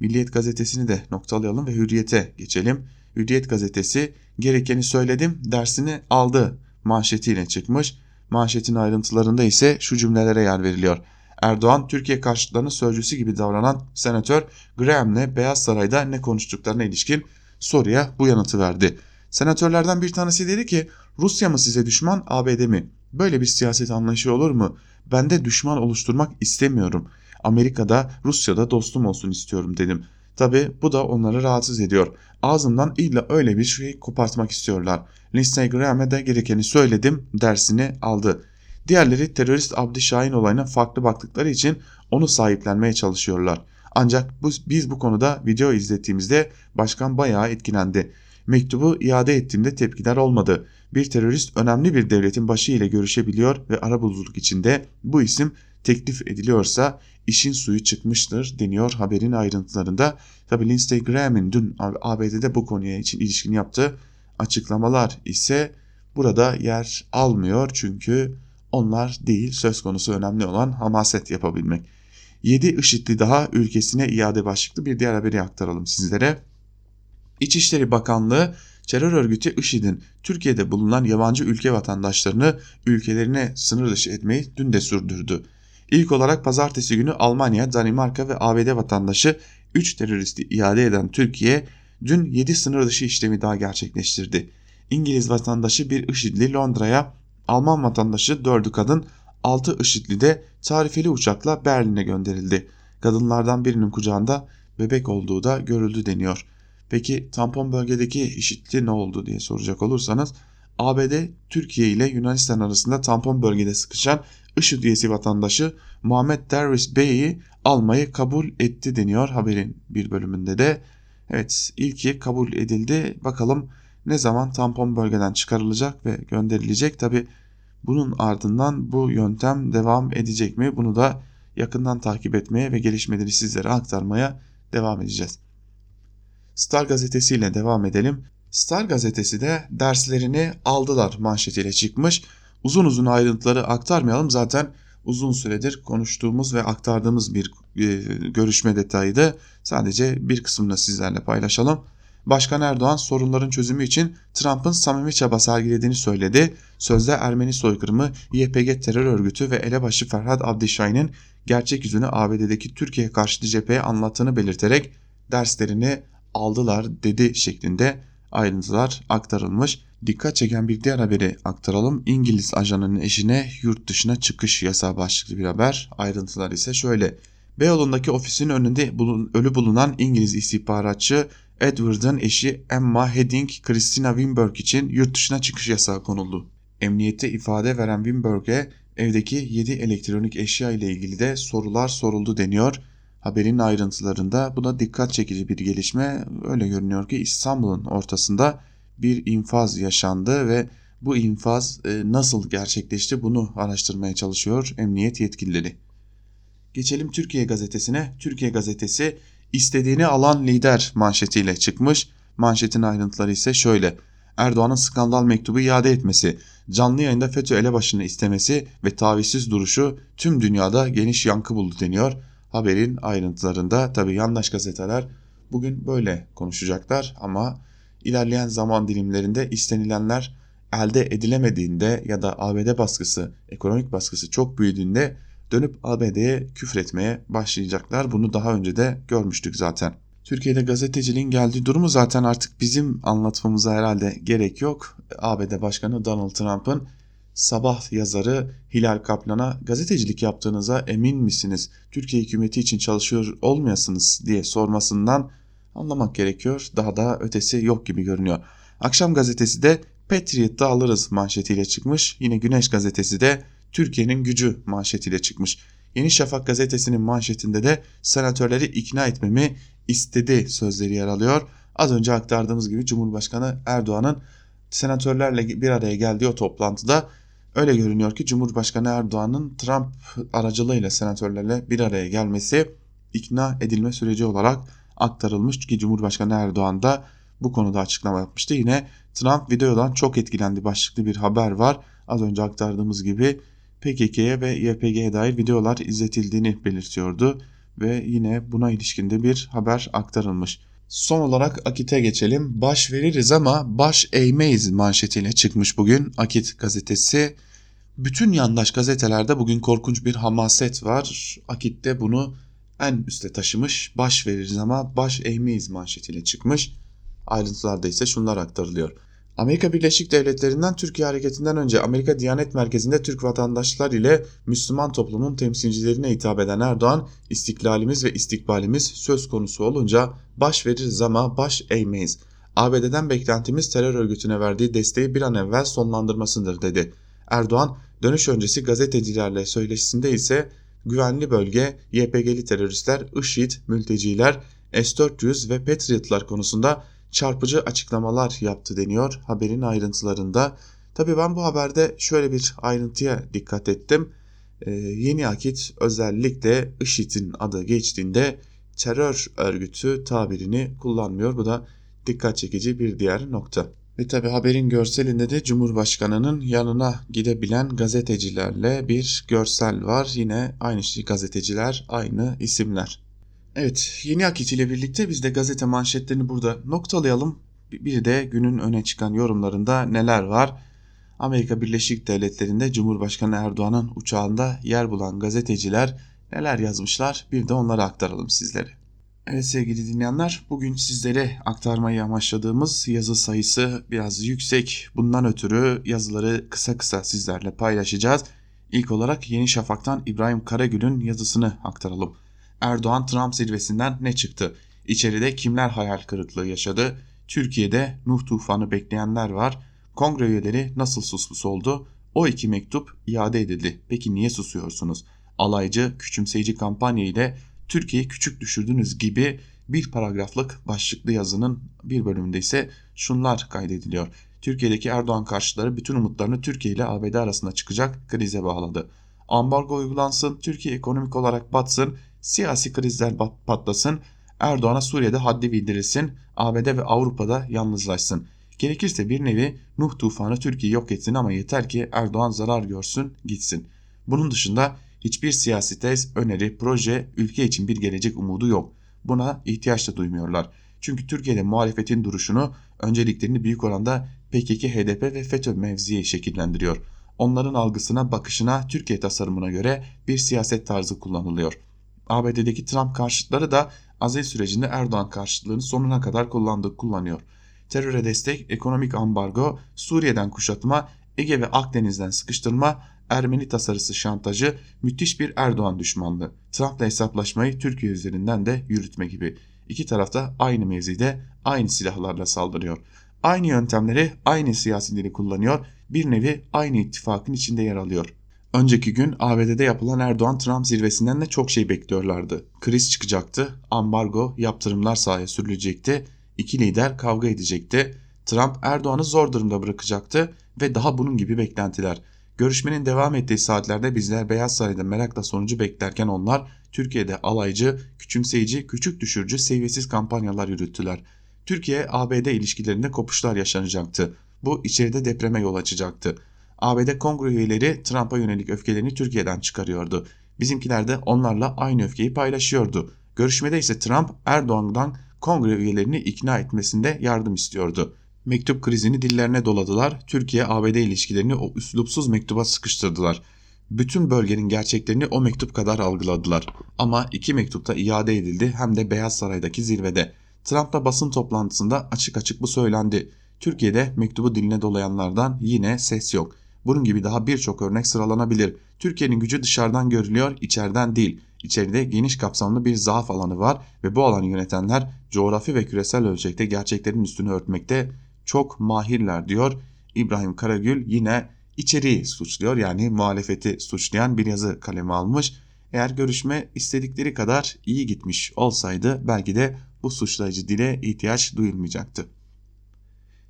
Milliyet gazetesini de noktalayalım ve Hürriyet'e geçelim. Hürriyet gazetesi gerekeni söyledim dersini aldı manşetiyle çıkmış. Manşetin ayrıntılarında ise şu cümlelere yer veriliyor. Erdoğan Türkiye karşıtlarının sözcüsü gibi davranan senatör Graham'le Beyaz Saray'da ne konuştuklarına ilişkin soruya bu yanıtı verdi. Senatörlerden bir tanesi dedi ki Rusya mı size düşman ABD mi? Böyle bir siyaset anlayışı olur mu? Ben de düşman oluşturmak istemiyorum. Amerika'da Rusya'da dostum olsun istiyorum dedim. Tabi bu da onları rahatsız ediyor. Ağzımdan illa öyle bir şey kopartmak istiyorlar. Lindsey Graham'e de gerekeni söyledim dersini aldı. Diğerleri terörist Abdi Şahin olayına farklı baktıkları için onu sahiplenmeye çalışıyorlar. Ancak bu, biz bu konuda video izlettiğimizde başkan bayağı etkilendi. Mektubu iade ettiğimde tepkiler olmadı. Bir terörist önemli bir devletin başı ile görüşebiliyor ve arabuluculuk içinde bu isim teklif ediliyorsa işin suyu çıkmıştır deniyor haberin ayrıntılarında. Tabi Lindsey Graham'in dün ABD'de bu konuya için ilişkin yaptığı açıklamalar ise burada yer almıyor çünkü onlar değil söz konusu önemli olan hamaset yapabilmek. 7 IŞİD'li daha ülkesine iade başlıklı bir diğer haberi aktaralım sizlere. İçişleri Bakanlığı terör örgütü IŞİD'in Türkiye'de bulunan yabancı ülke vatandaşlarını ülkelerine sınır dışı etmeyi dün de sürdürdü. İlk olarak pazartesi günü Almanya, Danimarka ve ABD vatandaşı 3 teröristi iade eden Türkiye dün 7 sınır dışı işlemi daha gerçekleştirdi. İngiliz vatandaşı bir IŞİD'li Londra'ya, Alman vatandaşı 4'ü kadın, 6 IŞİD'li tarifeli uçakla Berlin'e gönderildi. Kadınlardan birinin kucağında bebek olduğu da görüldü deniyor. Peki tampon bölgedeki IŞİD'li ne oldu diye soracak olursanız ABD Türkiye ile Yunanistan arasında tampon bölgede sıkışan IŞİD üyesi vatandaşı Muhammed Derviş Bey'i almayı kabul etti deniyor haberin bir bölümünde de. Evet ilki kabul edildi. Bakalım ne zaman tampon bölgeden çıkarılacak ve gönderilecek. Tabi bunun ardından bu yöntem devam edecek mi? Bunu da yakından takip etmeye ve gelişmeleri sizlere aktarmaya devam edeceğiz. Star gazetesiyle devam edelim. Star gazetesi de derslerini aldılar manşetiyle çıkmış. Uzun uzun ayrıntıları aktarmayalım zaten uzun süredir konuştuğumuz ve aktardığımız bir e, görüşme detayıydı. Sadece bir kısmını sizlerle paylaşalım. Başkan Erdoğan sorunların çözümü için Trump'ın samimi çaba sergilediğini söyledi. Sözde Ermeni soykırımı, YPG terör örgütü ve elebaşı Ferhat Abdişahin'in gerçek yüzünü ABD'deki Türkiye karşıtı cepheye anlattığını belirterek derslerini aldılar dedi şeklinde ayrıntılar aktarılmış. Dikkat çeken bir diğer haberi aktaralım. İngiliz ajanının eşine yurt dışına çıkış yasağı başlıklı bir haber. Ayrıntılar ise şöyle. Beyoğlu'ndaki ofisin önünde bulun, ölü bulunan İngiliz istihbaratçı Edward'ın eşi Emma Heading, Christina Winberg için yurt dışına çıkış yasağı konuldu. Emniyette ifade veren Winberg'e evdeki 7 elektronik eşya ile ilgili de sorular soruldu deniyor. Haberin ayrıntılarında bu da dikkat çekici bir gelişme. Öyle görünüyor ki İstanbul'un ortasında bir infaz yaşandı ve bu infaz e, nasıl gerçekleşti bunu araştırmaya çalışıyor emniyet yetkilileri. Geçelim Türkiye gazetesine. Türkiye gazetesi istediğini alan lider manşetiyle çıkmış. Manşetin ayrıntıları ise şöyle. Erdoğan'ın skandal mektubu iade etmesi, canlı yayında FETÖ elebaşını istemesi ve tavizsiz duruşu tüm dünyada geniş yankı buldu deniyor. Haberin ayrıntılarında tabi yandaş gazeteler bugün böyle konuşacaklar ama ilerleyen zaman dilimlerinde istenilenler elde edilemediğinde ya da ABD baskısı, ekonomik baskısı çok büyüdüğünde dönüp ABD'ye küfretmeye başlayacaklar. Bunu daha önce de görmüştük zaten. Türkiye'de gazeteciliğin geldiği durumu zaten artık bizim anlatmamıza herhalde gerek yok. ABD Başkanı Donald Trump'ın sabah yazarı Hilal Kaplan'a gazetecilik yaptığınıza emin misiniz? Türkiye hükümeti için çalışıyor olmayasınız diye sormasından anlamak gerekiyor. Daha da ötesi yok gibi görünüyor. Akşam gazetesi de Patriot'ta alırız manşetiyle çıkmış. Yine Güneş gazetesi de Türkiye'nin gücü manşetiyle çıkmış. Yeni Şafak gazetesinin manşetinde de senatörleri ikna etmemi istedi sözleri yer alıyor. Az önce aktardığımız gibi Cumhurbaşkanı Erdoğan'ın senatörlerle bir araya geldiği o toplantıda öyle görünüyor ki Cumhurbaşkanı Erdoğan'ın Trump aracılığıyla senatörlerle bir araya gelmesi ikna edilme süreci olarak aktarılmış ki Cumhurbaşkanı Erdoğan da bu konuda açıklama yapmıştı. Yine Trump videodan çok etkilendi başlıklı bir haber var. Az önce aktardığımız gibi PKK'ye ve YPG'ye dair videolar izletildiğini belirtiyordu ve yine buna ilişkinde bir haber aktarılmış. Son olarak Akit'e geçelim. Baş veririz ama baş eğmeyiz manşetiyle çıkmış bugün Akit gazetesi. Bütün yandaş gazetelerde bugün korkunç bir hamaset var. Akit de bunu en üste taşımış. Baş veririz ama baş eğmeyiz manşetiyle çıkmış. Ayrıntılarda ise şunlar aktarılıyor. Amerika Birleşik Devletleri'nden Türkiye hareketinden önce Amerika Diyanet Merkezi'nde Türk vatandaşlar ile Müslüman toplumun temsilcilerine hitap eden Erdoğan, istiklalimiz ve istikbalimiz söz konusu olunca baş veririz ama baş eğmeyiz. ABD'den beklentimiz terör örgütüne verdiği desteği bir an evvel sonlandırmasıdır dedi. Erdoğan, dönüş öncesi gazetecilerle söyleşisinde ise güvenli bölge, YPG'li teröristler, IŞİD, mülteciler, S-400 ve Patriotlar konusunda çarpıcı açıklamalar yaptı deniyor haberin ayrıntılarında. Tabi ben bu haberde şöyle bir ayrıntıya dikkat ettim. Ee, yeni akit özellikle IŞİD'in adı geçtiğinde terör örgütü tabirini kullanmıyor. Bu da dikkat çekici bir diğer nokta. Ve tabi haberin görselinde de Cumhurbaşkanı'nın yanına gidebilen gazetecilerle bir görsel var. Yine aynı şey gazeteciler, aynı isimler. Evet, Yeni Akit ile birlikte biz de gazete manşetlerini burada noktalayalım. Bir de günün öne çıkan yorumlarında neler var? Amerika Birleşik Devletleri'nde Cumhurbaşkanı Erdoğan'ın uçağında yer bulan gazeteciler neler yazmışlar? Bir de onları aktaralım sizlere. Evet sevgili dinleyenler, bugün sizlere aktarmayı amaçladığımız yazı sayısı biraz yüksek. Bundan ötürü yazıları kısa kısa sizlerle paylaşacağız. İlk olarak Yeni Şafak'tan İbrahim Karagül'ün yazısını aktaralım. Erdoğan-Trump zirvesinden ne çıktı? İçeride kimler hayal kırıklığı yaşadı? Türkiye'de Nuh tufanı bekleyenler var. Kongre üyeleri nasıl susmuş oldu? O iki mektup iade edildi. Peki niye susuyorsunuz? Alaycı, küçümseyici kampanya ile Türkiye'yi küçük düşürdünüz gibi bir paragraflık başlıklı yazının bir bölümünde ise şunlar kaydediliyor. Türkiye'deki Erdoğan karşıtları bütün umutlarını Türkiye ile ABD arasında çıkacak krize bağladı. Ambargo uygulansın, Türkiye ekonomik olarak batsın, siyasi krizler patlasın, Erdoğan'a Suriye'de haddi bildirilsin, ABD ve Avrupa'da yalnızlaşsın. Gerekirse bir nevi Nuh tufanı Türkiye'yi yok etsin ama yeter ki Erdoğan zarar görsün gitsin. Bunun dışında hiçbir siyasi tez, öneri, proje, ülke için bir gelecek umudu yok. Buna ihtiyaç da duymuyorlar. Çünkü Türkiye'de muhalefetin duruşunu, önceliklerini büyük oranda PKK, HDP ve FETÖ mevziye şekillendiriyor. Onların algısına, bakışına, Türkiye tasarımına göre bir siyaset tarzı kullanılıyor. ABD'deki Trump karşıtları da azil sürecinde Erdoğan karşıtlığını sonuna kadar kullandığı kullanıyor. teröre destek, ekonomik ambargo, Suriye'den kuşatma, Ege ve Akdeniz'den sıkıştırma, Ermeni tasarısı şantajı, müthiş bir Erdoğan düşmanlığı, Trump'la hesaplaşmayı Türkiye üzerinden de yürütme gibi. İki tarafta aynı mevzide aynı silahlarla saldırıyor. Aynı yöntemleri, aynı siyasi dili kullanıyor, bir nevi aynı ittifakın içinde yer alıyor. Önceki gün ABD'de yapılan Erdoğan-Trump zirvesinden de çok şey bekliyorlardı. Kriz çıkacaktı, ambargo, yaptırımlar sahaya sürülecekti, iki lider kavga edecekti. Trump Erdoğan'ı zor durumda bırakacaktı ve daha bunun gibi beklentiler. Görüşmenin devam ettiği saatlerde bizler Beyaz Saray'da merakla sonucu beklerken onlar Türkiye'de alaycı, küçümseyici, küçük düşürücü, seviyesiz kampanyalar yürüttüler. Türkiye-ABD ilişkilerinde kopuşlar yaşanacaktı. Bu içeride depreme yol açacaktı. ABD kongre üyeleri Trump'a yönelik öfkelerini Türkiye'den çıkarıyordu. Bizimkiler de onlarla aynı öfkeyi paylaşıyordu. Görüşmede ise Trump Erdoğan'dan kongre üyelerini ikna etmesinde yardım istiyordu. Mektup krizini dillerine doladılar. Türkiye-ABD ilişkilerini o üslupsuz mektuba sıkıştırdılar. Bütün bölgenin gerçeklerini o mektup kadar algıladılar. Ama iki mektupta iade edildi hem de Beyaz Saray'daki zirvede. Trump'la basın toplantısında açık açık bu söylendi. Türkiye'de mektubu diline dolayanlardan yine ses yok. Bunun gibi daha birçok örnek sıralanabilir. Türkiye'nin gücü dışarıdan görülüyor, içeriden değil. İçeride geniş kapsamlı bir zaaf alanı var ve bu alanı yönetenler coğrafi ve küresel ölçekte gerçeklerin üstünü örtmekte çok mahirler diyor. İbrahim Karagül yine içeriği suçluyor yani muhalefeti suçlayan bir yazı kaleme almış. Eğer görüşme istedikleri kadar iyi gitmiş olsaydı belki de bu suçlayıcı dile ihtiyaç duyulmayacaktı.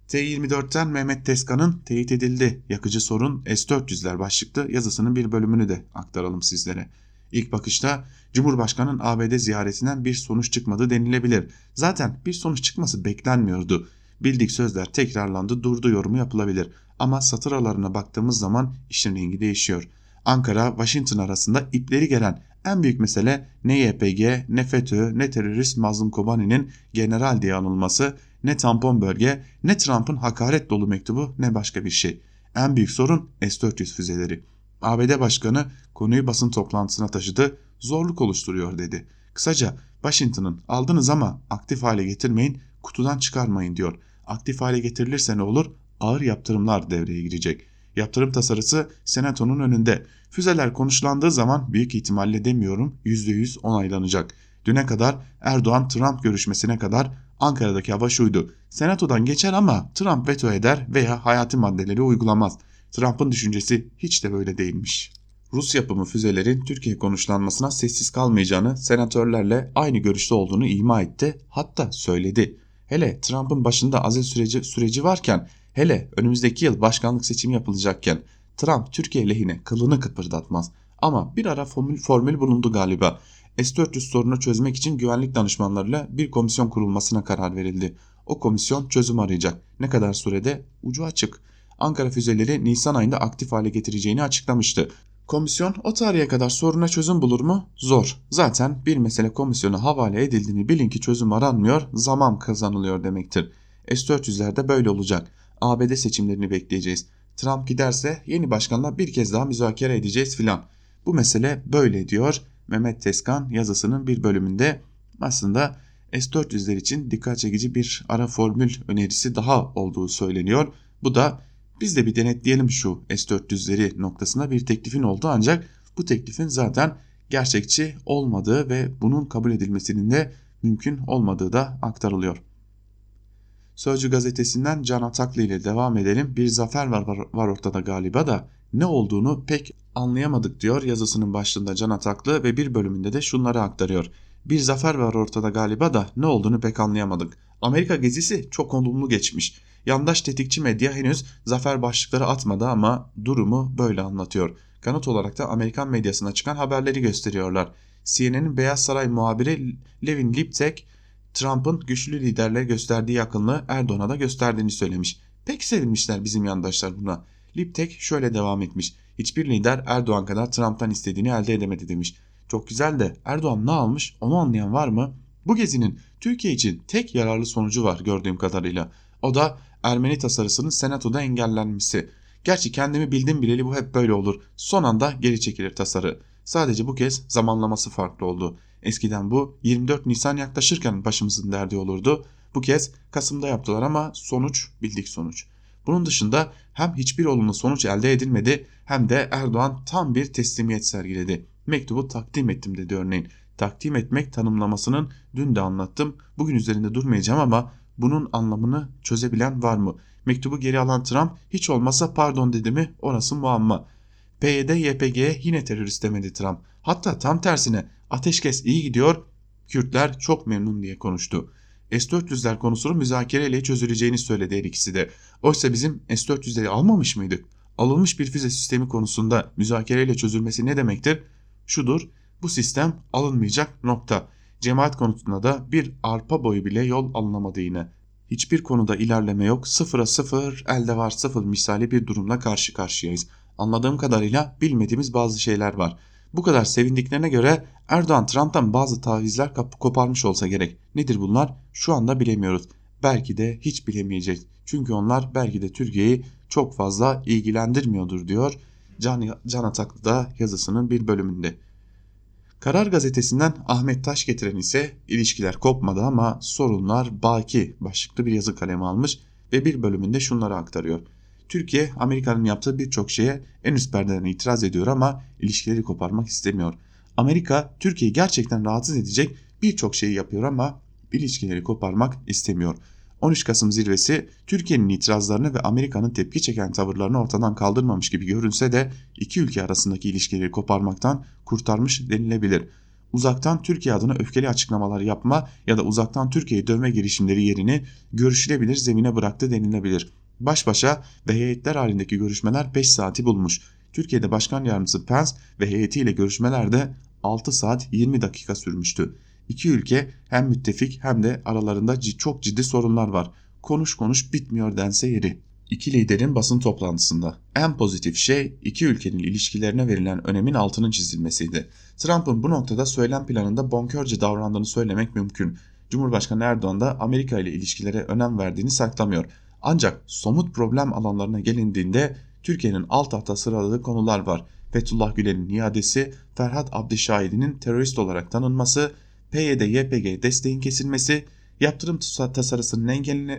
T24'ten Mehmet Teskan'ın teyit edildi yakıcı sorun S-400'ler başlıklı yazısının bir bölümünü de aktaralım sizlere. İlk bakışta Cumhurbaşkanı'nın ABD ziyaretinden bir sonuç çıkmadı denilebilir. Zaten bir sonuç çıkması beklenmiyordu. Bildik sözler tekrarlandı durdu yorumu yapılabilir. Ama satır aralarına baktığımız zaman işin rengi değişiyor. Ankara-Washington arasında ipleri gelen en büyük mesele ne YPG, ne FETÖ, ne terörist Mazlum Kobani'nin general diye anılması, ne tampon bölge, ne Trump'ın hakaret dolu mektubu ne başka bir şey. En büyük sorun S-400 füzeleri. ABD Başkanı konuyu basın toplantısına taşıdı, zorluk oluşturuyor dedi. Kısaca Washington'ın aldınız ama aktif hale getirmeyin, kutudan çıkarmayın diyor. Aktif hale getirilirse ne olur? Ağır yaptırımlar devreye girecek. Yaptırım tasarısı senatonun önünde. Füzeler konuşlandığı zaman büyük ihtimalle demiyorum %100 onaylanacak. Düne kadar Erdoğan-Trump görüşmesine kadar Ankara'daki hava şuydu. Senatodan geçer ama Trump veto eder veya hayati maddeleri uygulamaz. Trump'ın düşüncesi hiç de böyle değilmiş. Rus yapımı füzelerin Türkiye konuşlanmasına sessiz kalmayacağını, senatörlerle aynı görüşte olduğunu ima etti, hatta söyledi. Hele Trump'ın başında azel süreci, süreci varken, hele önümüzdeki yıl başkanlık seçimi yapılacakken Trump Türkiye lehine kılını kıpırdatmaz. Ama bir ara formül, formül bulundu galiba. S-400 sorunu çözmek için güvenlik danışmanlarıyla bir komisyon kurulmasına karar verildi. O komisyon çözüm arayacak. Ne kadar sürede? Ucu açık. Ankara füzeleri Nisan ayında aktif hale getireceğini açıklamıştı. Komisyon o tarihe kadar soruna çözüm bulur mu? Zor. Zaten bir mesele komisyona havale edildiğini bilin ki çözüm aranmıyor, zaman kazanılıyor demektir. S-400'lerde böyle olacak. ABD seçimlerini bekleyeceğiz. Trump giderse yeni başkanla bir kez daha müzakere edeceğiz filan. Bu mesele böyle diyor Mehmet Teskan yazısının bir bölümünde. Aslında S-400'ler için dikkat çekici bir ara formül önerisi daha olduğu söyleniyor. Bu da biz de bir denetleyelim şu S-400'leri noktasında bir teklifin oldu ancak bu teklifin zaten gerçekçi olmadığı ve bunun kabul edilmesinin de mümkün olmadığı da aktarılıyor. Sözcü gazetesinden Can Ataklı ile devam edelim. Bir zafer var, var, var ortada galiba da ne olduğunu pek anlayamadık diyor yazısının başlığında Can Ataklı ve bir bölümünde de şunları aktarıyor. Bir zafer var ortada galiba da ne olduğunu pek anlayamadık. Amerika gezisi çok olumlu geçmiş. Yandaş tetikçi medya henüz zafer başlıkları atmadı ama durumu böyle anlatıyor. Kanıt olarak da Amerikan medyasına çıkan haberleri gösteriyorlar. CNN'in Beyaz Saray muhabiri Levin Liptek, Trump'ın güçlü liderle gösterdiği yakınlığı Erdoğan'a da gösterdiğini söylemiş. Pek sevinmişler bizim yandaşlar buna. Liptek şöyle devam etmiş. Hiçbir lider Erdoğan kadar Trump'tan istediğini elde edemedi demiş. Çok güzel de Erdoğan ne almış onu anlayan var mı? Bu gezinin Türkiye için tek yararlı sonucu var gördüğüm kadarıyla. O da Ermeni tasarısının senatoda engellenmesi. Gerçi kendimi bildim bileli bu hep böyle olur. Son anda geri çekilir tasarı. Sadece bu kez zamanlaması farklı oldu. Eskiden bu 24 Nisan yaklaşırken başımızın derdi olurdu. Bu kez Kasım'da yaptılar ama sonuç bildik sonuç. Bunun dışında hem hiçbir olumlu sonuç elde edilmedi hem de Erdoğan tam bir teslimiyet sergiledi. Mektubu takdim ettim dedi örneğin. Takdim etmek tanımlamasının dün de anlattım. Bugün üzerinde durmayacağım ama bunun anlamını çözebilen var mı? Mektubu geri alan Trump hiç olmazsa pardon dedi mi orası muamma. PYD YPG'ye yine terörist demedi Trump. Hatta tam tersine ateşkes iyi gidiyor Kürtler çok memnun diye konuştu. S-400'ler konusunu müzakereyle çözüleceğini söyledi her ikisi de. Oysa bizim S-400'leri almamış mıydık? Alınmış bir füze sistemi konusunda müzakereyle çözülmesi ne demektir? Şudur, bu sistem alınmayacak nokta. Cemaat konusunda da bir arpa boyu bile yol alınamadı yine. Hiçbir konuda ilerleme yok, sıfıra sıfır, elde var sıfır misali bir durumla karşı karşıyayız. Anladığım kadarıyla bilmediğimiz bazı şeyler var. Bu kadar sevindiklerine göre Erdoğan Trump'tan bazı tavizler koparmış olsa gerek. Nedir bunlar? Şu anda bilemiyoruz. Belki de hiç bilemeyeceğiz. Çünkü onlar belki de Türkiye'yi çok fazla ilgilendirmiyordur diyor Can, Can Ataklı da yazısının bir bölümünde. Karar gazetesinden Ahmet Taş getiren ise ilişkiler kopmadı ama sorunlar baki başlıklı bir yazı kalemi almış ve bir bölümünde şunları aktarıyor. Türkiye Amerika'nın yaptığı birçok şeye en üst perdeden itiraz ediyor ama ilişkileri koparmak istemiyor. Amerika Türkiye'yi gerçekten rahatsız edecek birçok şeyi yapıyor ama ilişkileri koparmak istemiyor. 13 Kasım zirvesi Türkiye'nin itirazlarını ve Amerika'nın tepki çeken tavırlarını ortadan kaldırmamış gibi görünse de iki ülke arasındaki ilişkileri koparmaktan kurtarmış denilebilir. Uzaktan Türkiye adına öfkeli açıklamalar yapma ya da uzaktan Türkiye'yi dövme girişimleri yerini görüşülebilir zemine bıraktı denilebilir. Baş başa ve heyetler halindeki görüşmeler 5 saati bulmuş. Türkiye'de Başkan Yardımcısı Pence ve heyetiyle görüşmeler de 6 saat 20 dakika sürmüştü. İki ülke hem müttefik hem de aralarında çok ciddi sorunlar var. Konuş konuş bitmiyor dense yeri. İki liderin basın toplantısında en pozitif şey iki ülkenin ilişkilerine verilen önemin altının çizilmesiydi. Trump'ın bu noktada söylem planında bonkörce davrandığını söylemek mümkün. Cumhurbaşkanı Erdoğan da Amerika ile ilişkilere önem verdiğini saklamıyor. Ancak somut problem alanlarına gelindiğinde Türkiye'nin alt alta sıraladığı konular var. Fethullah Gülen'in iadesi, Ferhat Abdişahid'in terörist olarak tanınması, PYD-YPG desteğin kesilmesi, yaptırım tasarısının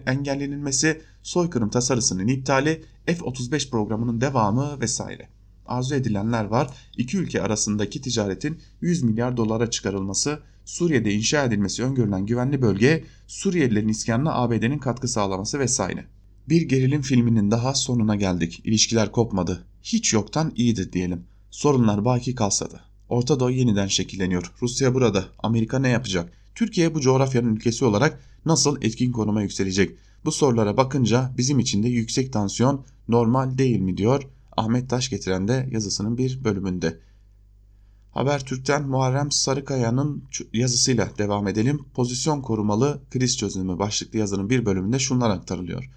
engellenilmesi, soykırım tasarısının iptali, F-35 programının devamı vesaire. Arzu edilenler var. İki ülke arasındaki ticaretin 100 milyar dolara çıkarılması, Suriye'de inşa edilmesi öngörülen güvenli bölge, Suriyelilerin iskanına ABD'nin katkı sağlaması vesaire. Bir gerilim filminin daha sonuna geldik. İlişkiler kopmadı. Hiç yoktan iyidir diyelim. Sorunlar baki kalsa da. Orta Doğu yeniden şekilleniyor. Rusya burada. Amerika ne yapacak? Türkiye bu coğrafyanın ülkesi olarak nasıl etkin konuma yükselecek? Bu sorulara bakınca bizim için de yüksek tansiyon normal değil mi diyor Ahmet Taş getiren de yazısının bir bölümünde. Habertürk'ten Muharrem Sarıkaya'nın yazısıyla devam edelim. Pozisyon korumalı kriz çözümü başlıklı yazının bir bölümünde şunlar aktarılıyor.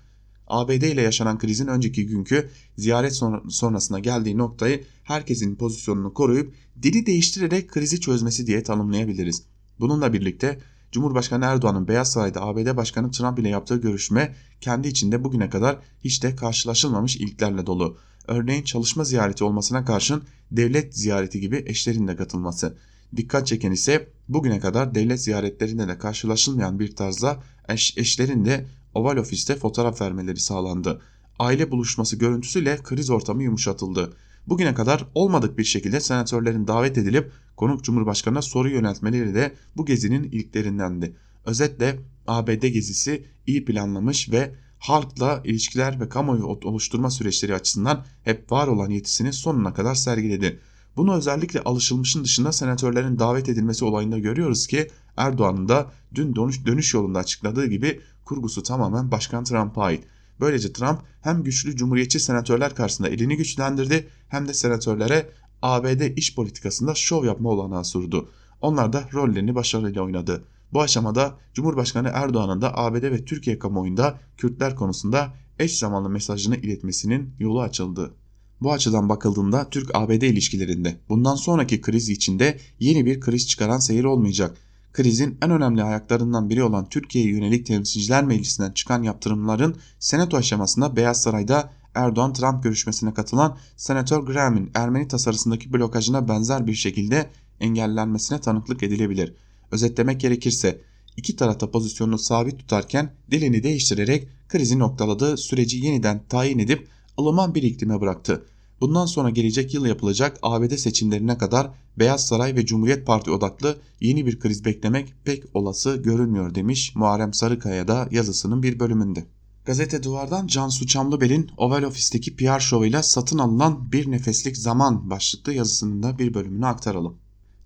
ABD ile yaşanan krizin önceki günkü ziyaret sonrasında geldiği noktayı herkesin pozisyonunu koruyup dili değiştirerek krizi çözmesi diye tanımlayabiliriz. Bununla birlikte Cumhurbaşkanı Erdoğan'ın Beyaz Saray'da ABD Başkanı Trump ile yaptığı görüşme kendi içinde bugüne kadar hiç de karşılaşılmamış ilklerle dolu. Örneğin çalışma ziyareti olmasına karşın devlet ziyareti eşlerin eşlerinde katılması. Dikkat çeken ise bugüne kadar devlet ziyaretlerinde de karşılaşılmayan bir tarzda eş, eşlerin de Oval Ofis'te fotoğraf vermeleri sağlandı. Aile buluşması görüntüsüyle kriz ortamı yumuşatıldı. Bugüne kadar olmadık bir şekilde senatörlerin davet edilip konuk cumhurbaşkanına soru yöneltmeleri de bu gezinin ilklerindendi. Özetle ABD gezisi iyi planlamış ve halkla ilişkiler ve kamuoyu oluşturma süreçleri açısından hep var olan yetisini sonuna kadar sergiledi. Bunu özellikle alışılmışın dışında senatörlerin davet edilmesi olayında görüyoruz ki Erdoğan'ın da dün dönüş, yolunda açıkladığı gibi kurgusu tamamen Başkan Trump'a ait. Böylece Trump hem güçlü cumhuriyetçi senatörler karşısında elini güçlendirdi hem de senatörlere ABD iş politikasında şov yapma olanağı sundu. Onlar da rollerini başarıyla oynadı. Bu aşamada Cumhurbaşkanı Erdoğan'ın da ABD ve Türkiye kamuoyunda Kürtler konusunda eş zamanlı mesajını iletmesinin yolu açıldı. Bu açıdan bakıldığında Türk-ABD ilişkilerinde bundan sonraki kriz içinde yeni bir kriz çıkaran seyir olmayacak. Krizin en önemli ayaklarından biri olan Türkiye'ye yönelik Temsilciler Meclisi'nden çıkan yaptırımların senato aşamasında Beyaz Saray'da Erdoğan-Trump görüşmesine katılan Senatör Graham'in Ermeni tasarısındaki blokajına benzer bir şekilde engellenmesine tanıklık edilebilir. Özetlemek gerekirse iki tarafta pozisyonunu sabit tutarken dilini değiştirerek krizi noktaladığı süreci yeniden tayin edip ılıman bir iklime bıraktı. Bundan sonra gelecek yıl yapılacak ABD seçimlerine kadar Beyaz Saray ve Cumhuriyet Parti odaklı yeni bir kriz beklemek pek olası görünmüyor demiş Muharrem Sarıkaya da yazısının bir bölümünde. Gazete Duvar'dan Cansu Çamlıbel'in Oval Ofis'teki PR şovuyla satın alınan bir nefeslik zaman başlıklı yazısının da bir bölümünü aktaralım.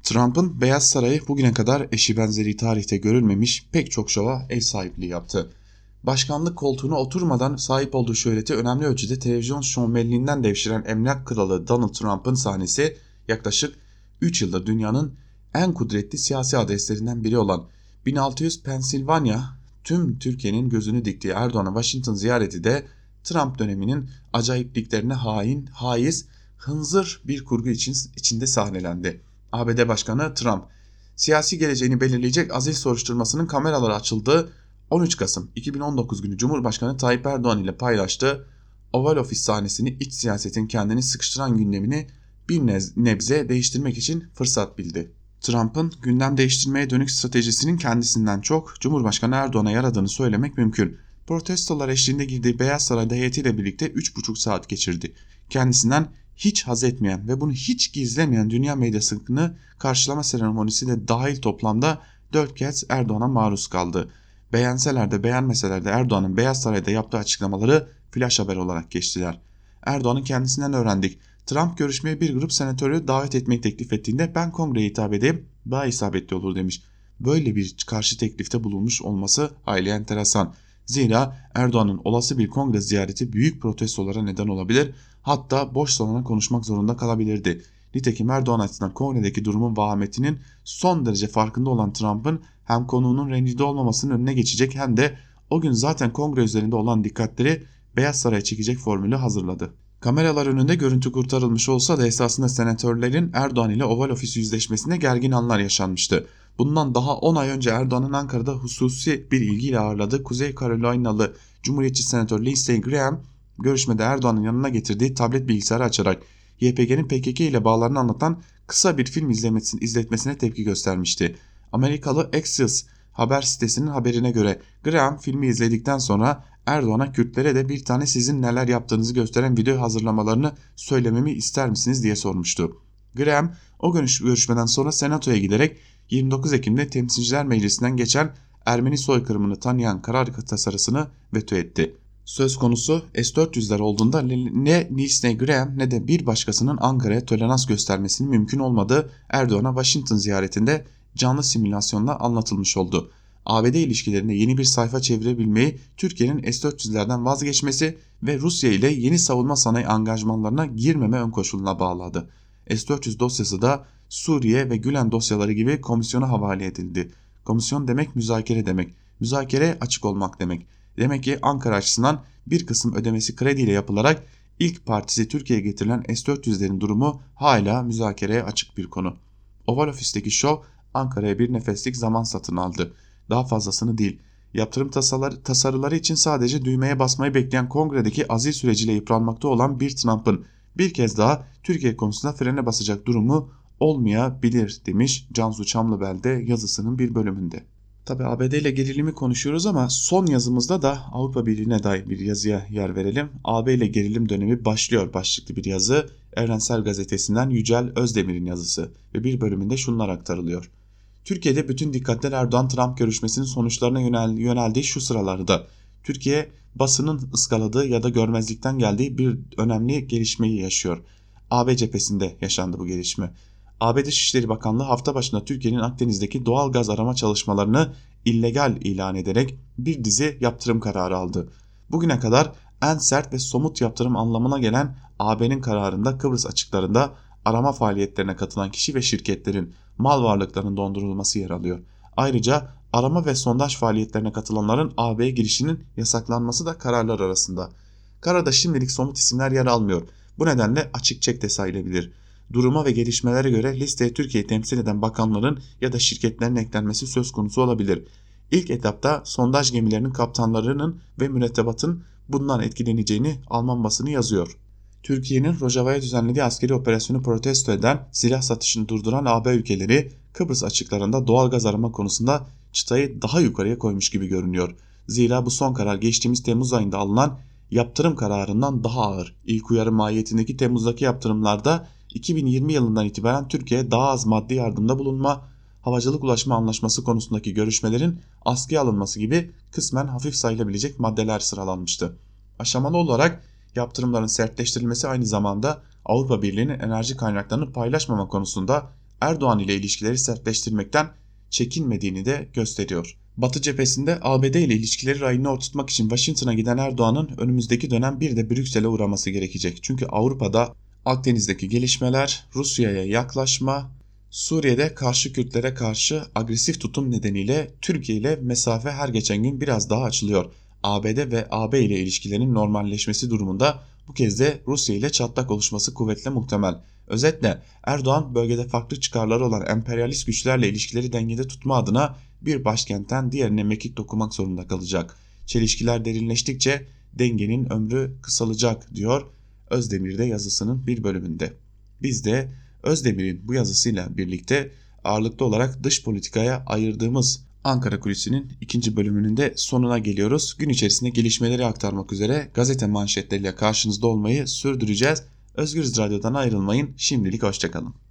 Trump'ın Beyaz Sarayı bugüne kadar eşi benzeri tarihte görülmemiş pek çok şova ev sahipliği yaptı. Başkanlık koltuğuna oturmadan sahip olduğu şöhreti önemli ölçüde televizyon şovmenliğinden devşiren emlak kralı Donald Trump'ın sahnesi yaklaşık 3 yılda dünyanın en kudretli siyasi adreslerinden biri olan 1600 Pennsylvania tüm Türkiye'nin gözünü diktiği Erdoğan'a Washington ziyareti de Trump döneminin acayipliklerine hain, haiz, hınzır bir kurgu için, içinde sahnelendi. ABD Başkanı Trump, siyasi geleceğini belirleyecek azil soruşturmasının kameraları açıldığı 13 Kasım 2019 günü Cumhurbaşkanı Tayyip Erdoğan ile paylaştığı Oval Ofis sahnesini iç siyasetin kendini sıkıştıran gündemini bir nebze değiştirmek için fırsat bildi. Trump'ın gündem değiştirmeye dönük stratejisinin kendisinden çok Cumhurbaşkanı Erdoğan'a yaradığını söylemek mümkün. Protestolar eşliğinde girdiği Beyaz Saray'da heyetiyle birlikte 3,5 saat geçirdi. Kendisinden hiç haz etmeyen ve bunu hiç gizlemeyen dünya medyasını karşılama seremonisi de dahil toplamda 4 kez Erdoğan'a maruz kaldı. Beğenseler de beğenmeseler de Erdoğan'ın Beyaz Saray'da yaptığı açıklamaları flash haber olarak geçtiler. Erdoğan'ın kendisinden öğrendik. Trump görüşmeye bir grup senatörü davet etmeyi teklif ettiğinde ben kongreye hitap edeyim daha isabetli olur demiş. Böyle bir karşı teklifte bulunmuş olması hayli enteresan. Zira Erdoğan'ın olası bir kongre ziyareti büyük protestolara neden olabilir hatta boş salona konuşmak zorunda kalabilirdi. Nitekim Erdoğan açısından kongredeki durumun vahametinin son derece farkında olan Trump'ın hem konuğunun rencide olmamasının önüne geçecek hem de o gün zaten kongre üzerinde olan dikkatleri Beyaz Saray'a çekecek formülü hazırladı. Kameralar önünde görüntü kurtarılmış olsa da esasında senatörlerin Erdoğan ile Oval Ofis yüzleşmesinde gergin anlar yaşanmıştı. Bundan daha 10 ay önce Erdoğan'ın Ankara'da hususi bir ilgiyle ağırladığı Kuzey Carolinalı Cumhuriyetçi Senatör Lindsey Graham görüşmede Erdoğan'ın yanına getirdiği tablet bilgisayarı açarak YPG'nin PKK ile bağlarını anlatan kısa bir film izletmesine tepki göstermişti. Amerikalı Axios haber sitesinin haberine göre Graham filmi izledikten sonra Erdoğan'a Kürtlere de bir tane sizin neler yaptığınızı gösteren video hazırlamalarını söylememi ister misiniz diye sormuştu. Graham o görüşmeden sonra senatoya giderek 29 Ekim'de Temsilciler Meclisi'nden geçen Ermeni soykırımını tanıyan karar tasarısını veto etti. Söz konusu S-400'ler olduğunda ne Lindsey Graham ne de bir başkasının Ankara'ya tolerans göstermesinin mümkün olmadığı Erdoğan'a Washington ziyaretinde canlı simülasyonla anlatılmış oldu. ABD ilişkilerinde yeni bir sayfa çevirebilmeyi Türkiye'nin S-400'lerden vazgeçmesi ve Rusya ile yeni savunma sanayi angajmanlarına girmeme ön koşuluna bağladı. S-400 dosyası da Suriye ve Gülen dosyaları gibi komisyona havale edildi. Komisyon demek müzakere demek. Müzakere açık olmak demek. Demek ki Ankara açısından bir kısım ödemesi krediyle yapılarak ilk partisi Türkiye'ye getirilen S-400'lerin durumu hala müzakereye açık bir konu. Oval Ofis'teki şov Ankara'ya bir nefeslik zaman satın aldı. Daha fazlasını değil. Yaptırım tasarıları için sadece düğmeye basmayı bekleyen kongredeki azil süreciyle yıpranmakta olan bir Trump'ın bir kez daha Türkiye konusunda frene basacak durumu olmayabilir demiş Cansu Çamlıbel'de yazısının bir bölümünde. Tabi ABD ile gerilimi konuşuyoruz ama son yazımızda da Avrupa Birliği'ne dair bir yazıya yer verelim. AB ile gerilim dönemi başlıyor başlıklı bir yazı. Evrensel Gazetesi'nden Yücel Özdemir'in yazısı ve bir bölümünde şunlar aktarılıyor. Türkiye'de bütün dikkatler Erdoğan-Trump görüşmesinin sonuçlarına yönel, yöneldiği şu sıralarda. Türkiye basının ıskaladığı ya da görmezlikten geldiği bir önemli gelişmeyi yaşıyor. AB cephesinde yaşandı bu gelişme. AB Dışişleri Bakanlığı hafta başında Türkiye'nin Akdeniz'deki doğal gaz arama çalışmalarını illegal ilan ederek bir dizi yaptırım kararı aldı. Bugüne kadar en sert ve somut yaptırım anlamına gelen AB'nin kararında Kıbrıs açıklarında arama faaliyetlerine katılan kişi ve şirketlerin mal varlıklarının dondurulması yer alıyor. Ayrıca arama ve sondaj faaliyetlerine katılanların AB'ye girişinin yasaklanması da kararlar arasında. Kararda şimdilik somut isimler yer almıyor. Bu nedenle açık çek de sayılabilir. Duruma ve gelişmelere göre listeye Türkiye'yi temsil eden bakanların ya da şirketlerin eklenmesi söz konusu olabilir. İlk etapta sondaj gemilerinin kaptanlarının ve mürettebatın bundan etkileneceğini Alman basını yazıyor. Türkiye'nin Rojava'ya düzenlediği askeri operasyonu protesto eden, silah satışını durduran AB ülkeleri Kıbrıs açıklarında doğal gaz arama konusunda çıtayı daha yukarıya koymuş gibi görünüyor. Zira bu son karar geçtiğimiz Temmuz ayında alınan yaptırım kararından daha ağır. İlk uyarı mahiyetindeki Temmuz'daki yaptırımlarda 2020 yılından itibaren Türkiye'ye daha az maddi yardımda bulunma, havacılık ulaşma anlaşması konusundaki görüşmelerin askıya alınması gibi kısmen hafif sayılabilecek maddeler sıralanmıştı. Aşamalı olarak yaptırımların sertleştirilmesi aynı zamanda Avrupa Birliği'nin enerji kaynaklarını paylaşmama konusunda Erdoğan ile ilişkileri sertleştirmekten çekinmediğini de gösteriyor. Batı cephesinde ABD ile ilişkileri rayına oturtmak için Washington'a giden Erdoğan'ın önümüzdeki dönem bir de Brüksel'e uğraması gerekecek. Çünkü Avrupa'da Akdeniz'deki gelişmeler, Rusya'ya yaklaşma, Suriye'de karşı Kürtlere karşı agresif tutum nedeniyle Türkiye ile mesafe her geçen gün biraz daha açılıyor. ABD ve AB ile ilişkilerin normalleşmesi durumunda bu kez de Rusya ile çatlak oluşması kuvvetle muhtemel. Özetle Erdoğan bölgede farklı çıkarları olan emperyalist güçlerle ilişkileri dengede tutma adına bir başkentten diğerine mekik dokumak zorunda kalacak. Çelişkiler derinleştikçe dengenin ömrü kısalacak diyor Özdemir de yazısının bir bölümünde. Biz de Özdemir'in bu yazısıyla birlikte ağırlıklı olarak dış politikaya ayırdığımız Ankara Kulisi'nin ikinci bölümünün de sonuna geliyoruz. Gün içerisinde gelişmeleri aktarmak üzere gazete manşetleriyle karşınızda olmayı sürdüreceğiz. Özgürüz Radyo'dan ayrılmayın. Şimdilik hoşçakalın.